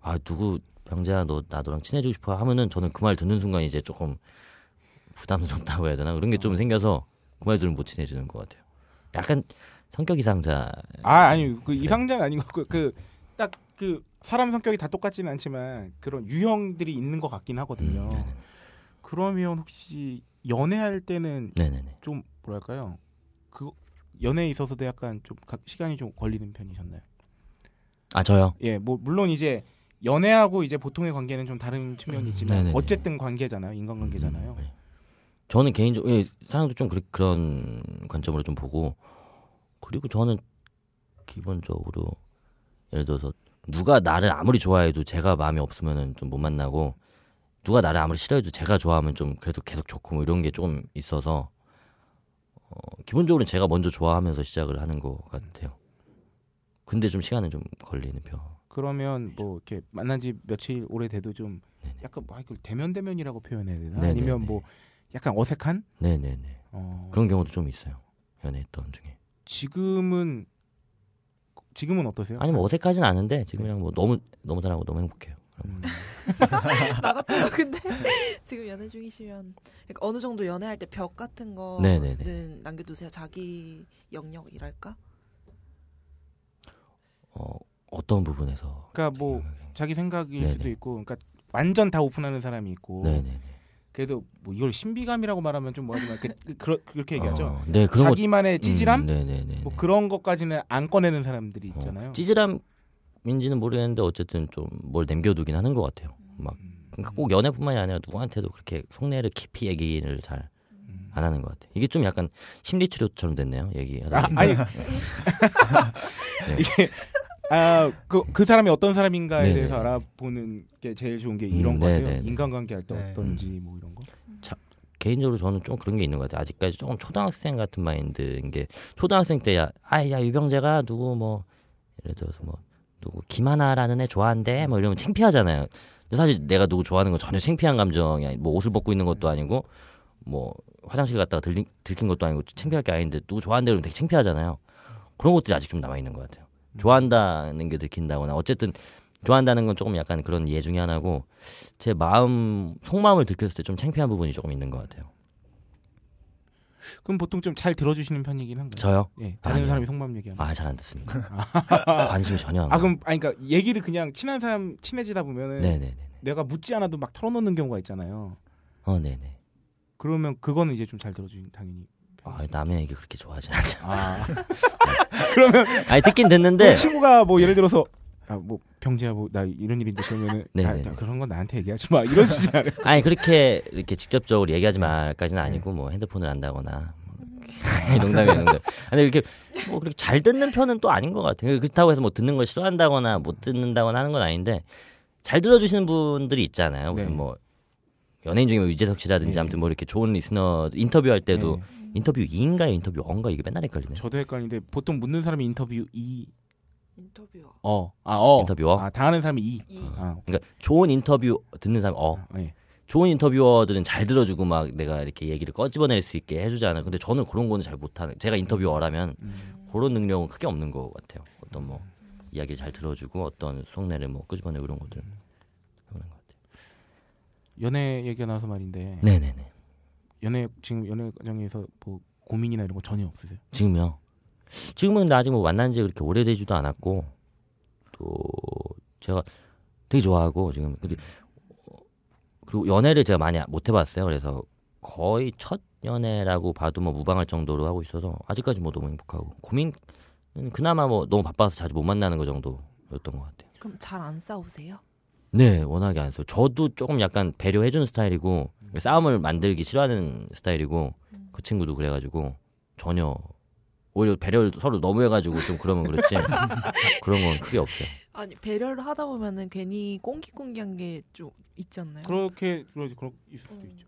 아 누구 병재야 너 나도랑 친해지고 싶어 하면은 저는 그 말 듣는 순간 이제 조금 부담스럽다고 해야 되나 그런 게 좀 생겨서 그 말 들으면 못 친해지는 것 같아요. 약간 성격 이상자. 아 아니 그 이상자는 아닌 거고 그딱 그 사람 성격이 다 똑같지는 않지만 그런 유형들이 있는 것 같긴 하거든요. 음. 그러면 혹시 연애할 때는 네네네. 좀 뭐랄까요? 그 연애에 있어서도 약간 좀 각- 시간이 좀 걸리는 편이셨나요? 아 저요. 예, 뭐 물론 이제 연애하고 이제 보통의 관계는 좀 다른 측면이 있지만 네네네. 어쨌든 관계잖아요. 인간관계잖아요. 음, 네. 저는 개인적으로 예, 사람도 좀 그런 관점으로 좀 보고 그리고 저는 기본적으로 예를 들어서 누가 나를 아무리 좋아해도 제가 마음이 없으면은 좀 못 만나고 누가 나를 아무리 싫어해도 제가 좋아하면 좀 그래도 계속 좋고 뭐 이런 게 좀 있어서 어, 기본적으로 제가 먼저 좋아하면서 시작을 하는 것 같아요. 근데 좀 시간은 좀 걸리는 편. 그러면 뭐 이렇게 만난 지 며칠 오래돼도 좀 네네. 약간 뭐 이걸 대면 대면이라고 표현해야 되나? 네네네. 아니면 뭐 약간 어색한? 네네네. 어, 그런 경우도 좀 있어요. 연애했던 중에. 지금은 지금은 어떠세요? 아니 뭐 어색하진 않은데 지금 그냥 뭐 너무 너무 잘하고 너무 행복해요. 음, 나 같아도 근데 지금 연애 중이시면 그러니까 어느 정도 연애할 때 벽 같은 거는 네네네. 남겨두세요. 자기 영역이랄까? 어 어떤 부분에서 그러니까 뭐 자기 생각일 네네. 수도 있고, 그러니까 완전 다 오픈하는 사람이 있고, 네네네. 그래도 뭐 이걸 신비감이라고 말하면 좀 뭐하지만 그, 그, 그렇게 얘기하죠. 어, 네 그런 거 자기만의 찌질함, 음, 네네네. 뭐 그런 것까지는 안 꺼내는 사람들이 있잖아요. 어, 찌질함인지는 모르겠는데 어쨌든 좀 뭘 남겨두긴 하는 것 같아요. 막 음, 그러니까 꼭 연애뿐만이 아니라 누구한테도 그렇게 속내를 깊이 얘기를 잘안 음. 하는 것 같아요. 이게 좀 약간 심리 치료처럼 됐네요. 얘기하다. 아, 보니까. 아 니 네. 이게 아그 그 사람이 어떤 사람인가에 네네. 대해서 알아보는 게 제일 좋은 게 이런 음, 거예요. 네네네. 인간관계 할때 네. 어떤지 뭐 이런 거. 개인적으로 저는 좀 그런 게 있는 것 같아요. 아직까지 조금 초등학생 같은 마인드인 게 초등학생 때야 아야 유병재가 누구 뭐 예를 들어서 뭐 누구 김하나라는 애 좋아한대 뭐 이러면 창피하잖아요. 근데 사실 내가 누구 좋아하는 건 전혀 창피한 감정이 아니 뭐 옷을 벗고 있는 것도 아니고 뭐 화장실 갔다가 들린, 들킨 것도 아니고 창피할 게 아닌데 누구 좋아한대 그러면 되게 창피하잖아요. 그런 것들이 아직 좀 남아 있는 것 같아요. 좋아한다는 게 들킨다거나 어쨌든 좋아한다는 건 조금 약간 그런 예 중에 하나고 제 마음 속마음을 들켰을 때 좀 창피한 부분이 조금 있는 것 같아요. 그럼 보통 좀 잘 들어주시는 편이긴 한가요? 저요? 예, 다른 아니요. 사람이 속마음 얘기하면. 아잘 안 듣습니다. 관심이 전혀 안아 가. 그럼 아니 그러니까 얘기를 그냥 친한 사람 친해지다 보면은 네네네. 내가 묻지 않아도 막 털어놓는 경우가 있잖아요. 어 네네. 그러면 그거는 이제 좀 잘 들어주긴 당연히. 아 남의 얘기 그렇게 좋아하지 않죠. 아 그러면 아니 듣긴 그 듣는데 친구가 뭐 예를 들어서 아 뭐 병재야 뭐 나 이런 일인데 그러면은 네, 아. 그런 건 나한테 얘기하지 마 이러시지 않아요? 아니 그렇게 이렇게 직접적으로 얘기하지 말까지는 아니고 뭐 핸드폰을 한다거나 뭐 이렇게 농담이에요 농담. 근데 이렇게 뭐 그렇게 잘 듣는 편은 또 아닌 것 같아요. 그렇다고 해서 뭐 듣는 걸 싫어한다거나 못 듣는다거나 하는 건 아닌데 잘 들어주시는 분들이 있잖아요. 무슨 네. 뭐 연예인 중에 뭐 유재석 씨라든지 네. 아무튼 뭐 이렇게 좋은 리스너 인터뷰할 때도 네. 인터뷰 2인가요? 인터뷰 어인가 이게 맨날 헷갈리네. 저도 헷갈리는데 보통 묻는 사람이 인터뷰 이 인터뷰어. 어. 아, 어. 인터뷰어? 아, 당하는 사람이 이. 이 아, 그러니까 좋은 인터뷰 듣는 사람 어 아, 예. 좋은 인터뷰어들은 잘 들어주고 막 내가 이렇게 얘기를 꺼집어낼 수 있게 해주잖아요. 근데 저는 그런 거는 잘 못하는. 제가 인터뷰어라면 음. 그런 능력은 크게 없는 것 같아요. 어떤 뭐 이야기를 잘 들어주고 어떤 속내를 뭐 끄집어내고 이런 것들. 그런 것 같아요. 연애 얘기가 나와서 말인데 네네네. 연애 지금 연애 과정에서 뭐 고민이나 이런 거 전혀 없으세요? 지금요. 지금은 근데 아직 뭐 만난 지 그렇게 오래되지도 않았고 또 제가 되게 좋아하고 지금 근데 어, 그리고 연애를 제가 많이 못 해봤어요. 그래서 거의 첫 연애라고 봐도 뭐 무방할 정도로 하고 있어서 아직까지 뭐 너무 행복하고 고민은 그나마 뭐 너무 바빠서 자주 못 만나는 거 정도였던 것 같아요. 그럼 잘 안 싸우세요? 네, 워낙에 안 써요. 저도 조금 약간 배려해주는 스타일이고 싸움을 만들기 싫어하는 스타일이고 그 친구도 그래가지고 전혀 오히려 배려를 서로 너무 해가지고 좀 그러면 그렇지 그런 건 크게 없어요. 아니 배려를 하다 보면은 괜히 꽁기꽁기한 게 좀 있지 않나요? 그렇게 그러지 그렇 있을 수도 음. 있죠.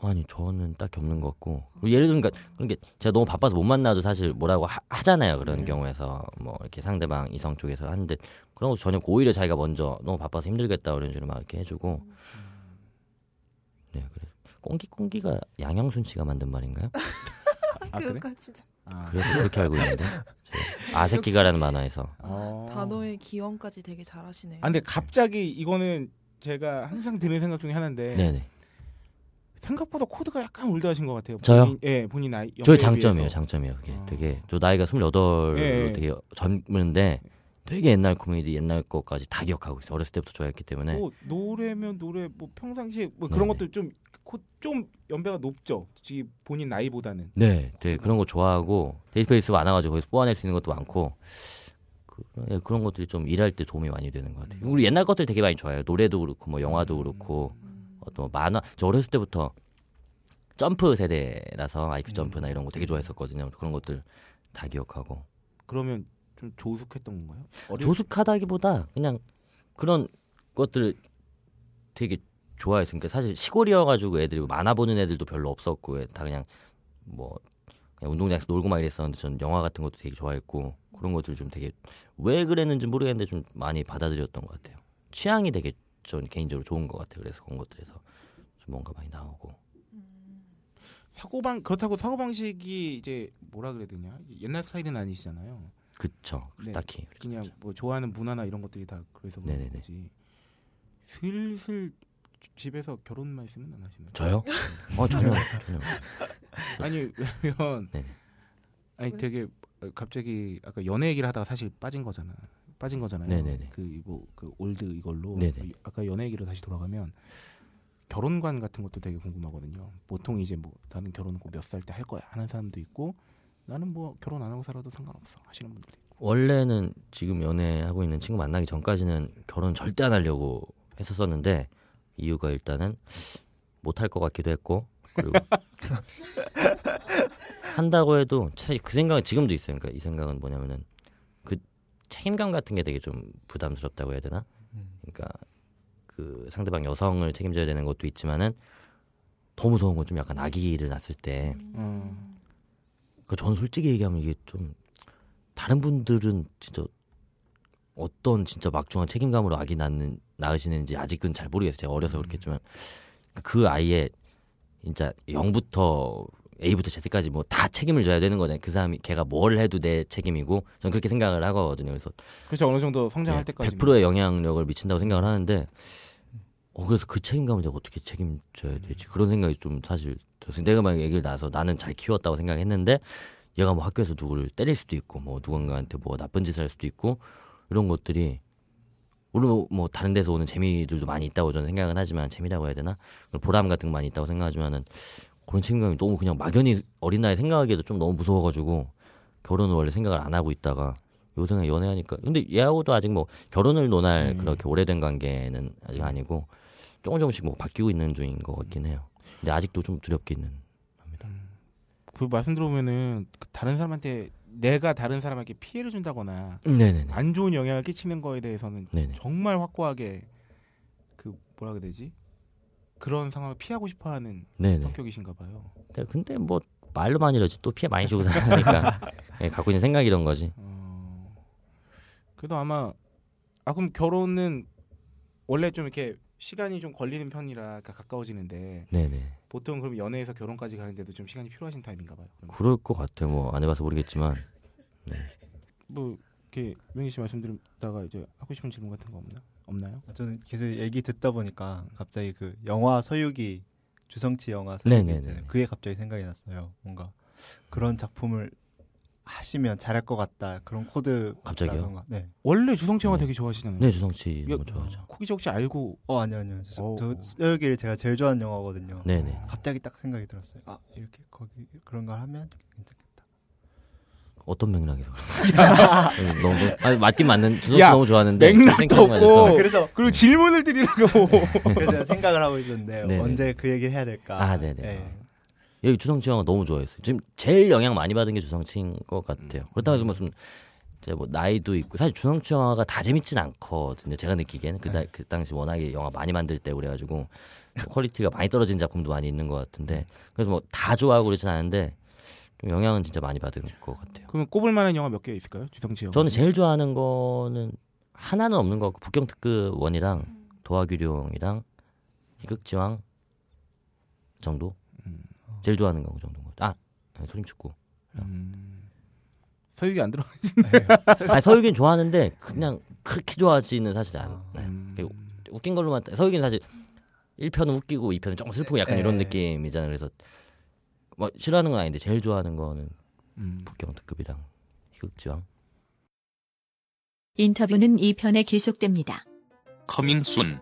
아니 저는 딱히 없는 것 같고 그리고 예를 들면 그러니까 그런 게 제가 너무 바빠서 못 만나도 사실 뭐라고 하, 잖아요 그런 네. 경우에서 뭐 이렇게 상대방 이성 쪽에서 하는데 그런 거 전혀 오히려 자기가 먼저 너무 바빠서 힘들겠다 그런 식으로 막 이렇게 해주고 네 그래 꽁기꽁기가 양형순 씨가 만든 말인가요? 아 그래? 그거 진짜 아, 그래서 그렇게 알고 있는데 저 아새끼가라는 만화에서 어. 단어의 기원까지 되게 잘하시네요. 아 근데 갑자기 이거는 제가 항상 드는 생각 중에 하나인데 네네 생각보다 코드가 약간 올드하신 것 같아요. 저요? 본인, 예, 본인 나이. 저의 장점이에요 비해서. 장점이에요 그게 어. 되게 저 나이가 28로 예, 예. 되게 젊은데 되게 옛날 코미디 옛날 것까지 다 기억하고 있어요 어렸을 때부터 좋아했기 때문에 뭐 노래면 노래 뭐 평상시에 뭐 그런. 것들 좀 좀 연배가 높죠. 지금 본인 나이보다는. 네, 되게 그런 거 좋아하고 데이터베이스 많아가지고 거기서 뽑아낼 수 있는 것도 많고 그, 예, 그런 것들이 좀 일할 때 도움이 많이 되는 것 같아요. 우리 옛날 것들 되게 많이 좋아해요. 노래도 그렇고 뭐 영화도 그렇고 어떤 뭐 만화 저 어렸을 때부터 점프 세대라서 아이큐 점프나 이런 거 되게 좋아했었거든요. 그런 것들 다 기억하고 그러면 좀 조숙했던 건가요? 어릴 조숙하다기보다 그냥 그런 것들을 되게 좋아했으니까 사실 시골이어가지고 애들이 만화 보는 애들도 별로 없었고 다 그냥 뭐 그냥 운동장에서 놀고 막 이랬었는데 저는 영화 같은 것도 되게 좋아했고 그런 것들을 좀 되게 왜 그랬는지 모르겠는데 좀 많이 받아들였던 것 같아요. 취향이 되게 전 개인적으로 좋은 것 같아요. 그래서 그런 것들에서 좀 뭔가 많이 나오고 사고방 그렇다고 사고 방식이 이제 뭐라 그래야 되냐 옛날 스타일은 아니시잖아요. 그쵸 네. 딱히 그냥 뭐 좋아하는 문화나 이런 것들이 다 그래서 그런 네네네. 거지. 슬슬 집에서 결혼 말씀은 안 하시나요? 저요? 어 전혀 전혀 아니 왜냐면 네네. 아니 왜? 되게 갑자기 아까 연애 얘기를 하다가 사실 빠진 거잖아. 빠진 거잖아요. 네네네. 그뭐 그 old 이걸로 네네. 아까 연애 얘기로 다시 돌아가면 결혼관 같은 것도 되게 궁금하거든요. 보통 이제 뭐 나는 결혼 꼭 몇 살 때 할 거야 하는 사람도 있고 나는 뭐 결혼 안 하고 살아도 상관없어 하시는 분들도 있고. 원래는 지금 연애하고 있는 친구 만나기 전까지는 결혼 절대 안 하려고 했었었는데 이유가 일단은 못할 것 같기도 했고 그리고 한다고 해도 사실 그 생각은 지금도 있어요. 그러니까 이 생각은 뭐냐면은 그 책임감 같은 게 되게 좀 부담스럽다고 해야 되나? 음. 그러니까 그 상대방 여성을 책임져야 되는 것도 있지만은 더 무서운 건 좀 약간 아기를 낳았을 때 어. 그 저는 솔직히 얘기하면 이게 좀 다른 분들은 진짜 어떤 진짜 막중한 책임감으로 아기 낳는 낳으시는지 아직은 잘 모르겠어요. 제가 어려서 그렇겠지만 그 아이의 진짜 0부터 A부터 Z까지 뭐 다 책임을 져야 되는 거잖아요. 그 사람이 걔가 뭘 해도 내 책임이고 저는 그렇게 생각을 하거든요. 그래서 그렇죠 어느 정도 성장할 네, 때까지 100%의 영향력을 미친다고 생각을 하는데 어 그래서 그 책임감을 내가 어떻게 책임져야 되지 그런 생각이 좀 사실 들었어요. 내가 만약 얘기를 낳아서 나는 잘 키웠다고 생각했는데 얘가 뭐 학교에서 누구를 때릴 수도 있고 뭐 누군가한테 뭐 나쁜 짓을 할 수도 있고 이런 것들이 물론 뭐 다른 데서 오는 재미들도 많이 있다고 저는 생각은 하지만 재미라고 해야 되나 보람 같은 거 많이 있다고 생각하지만은 그런 책임감이 너무 그냥 막연히 어린 나이 생각하기에도 좀 너무 무서워가지고 결혼을 원래 생각을 안 하고 있다가 요새는 연애하니까 근데 얘하고도 아직 뭐 결혼을 논할 음. 그렇게 오래된 관계는 아직 아니고 조금 조금씩 뭐 바뀌고 있는 중인 것 같긴 해요. 근데 아직도 좀 두렵기는 합니다. 그 말씀 들어보면은 그 다른 사람한테 내가 다른 사람에게 피해를 준다거나 네네네. 안 좋은 영향을 끼치는 거에 대해서는 네네. 정말 확고하게 그 뭐라 그래야 되지 그런 상황을 피하고 싶어하는 네네. 성격이신가 봐요. 네, 근데 뭐 말로만 이러지 또 피해 많이 주고 사니까 예, 갖고 있는 생각이 이런 거지. 어, 그래도 아마 아 그럼 결혼은 원래 좀 이렇게 시간이 좀 걸리는 편이라 가까워지는데 네네. 보통 그럼 연애에서 결혼까지 가는데도 좀 시간이 필요하신 타입인가 봐요. 그럼 그럴 것 같아요. 뭐 안 해봐서 모르겠지만 뭐 이렇게 명희 씨 말씀 듣다가 이제 하고 싶은 질문 같은 거 없나 없나요? 저는 계속 얘기 듣다 보니까 갑자기 그 영화 서유기 주성치 영화 서유기. 그게 갑자기 생각이 났어요. 뭔가 그런 작품을 하시면 잘할 것 같다. 그런 코드 갑자기요? 네. 원래 주성치 영화 네. 되게 좋아하시잖아요. 네 주성치 좋아하죠. 코기 혹시 알고 어 아니요 아니요. 저, 어. 저 서유기를 제가 제일 좋아하는 영화거든요. 네네. 갑자기 딱 생각이 들었어요. 아 이렇게 거기 그런 걸 하면 괜찮겠다. 어떤 맥락에서 그런 너무 아니, 맞긴 맞는 주성치 야, 너무 좋아하는데 맥락도 없고. 그래서 그리고 질문을 드리라고 그래서 생각을 하고 있었는데 네네. 언제 그 얘기를 해야 될까. 아, 네네. 네. 여기 주성치 영화 너무 좋아했어요. 지금 제일 영향 많이 받은 게 주성치인 것 같아요. 그렇다고 해서 무슨 이제 뭐 나이도 있고 사실 주성치 영화가 다 재밌진 않거든요. 제가 느끼기에는 그, 다, 그 당시 워낙에 영화 많이 만들 때 그래가지고 퀄리티가 많이 떨어진 작품도 많이 있는 것 같은데 그래서 뭐 다 좋아하고 그러진 않은데 좀 영향은 진짜 많이 받은 것 같아요. 그러면 꼽을 만한 영화 몇 개 있을까요? 주성치 영화. 저는 제일 좋아하는 거는 하나는 없는 것 같고 북경 특급 one이랑 도학위룡이랑 희극지왕 정도 음. 제일 좋아하는 거그 정도인 것 같아요. 아 소림 축구. 음. 서유기 안 들어. 아니, 서유기는 좋아하는데 그냥 그렇게 좋아하지는 사실 않아요. 네. 음. 웃긴 걸로만 서유기는 사실 1편은 웃기고 2편은 조금 슬프고 약간 네. 이런 느낌이잖아요. 그래서 뭐 싫어하는 건 아닌데 제일 좋아하는 거는 음. 북경 특급이랑 희극지왕. 인터뷰는 2편에 계속됩니다. coming soon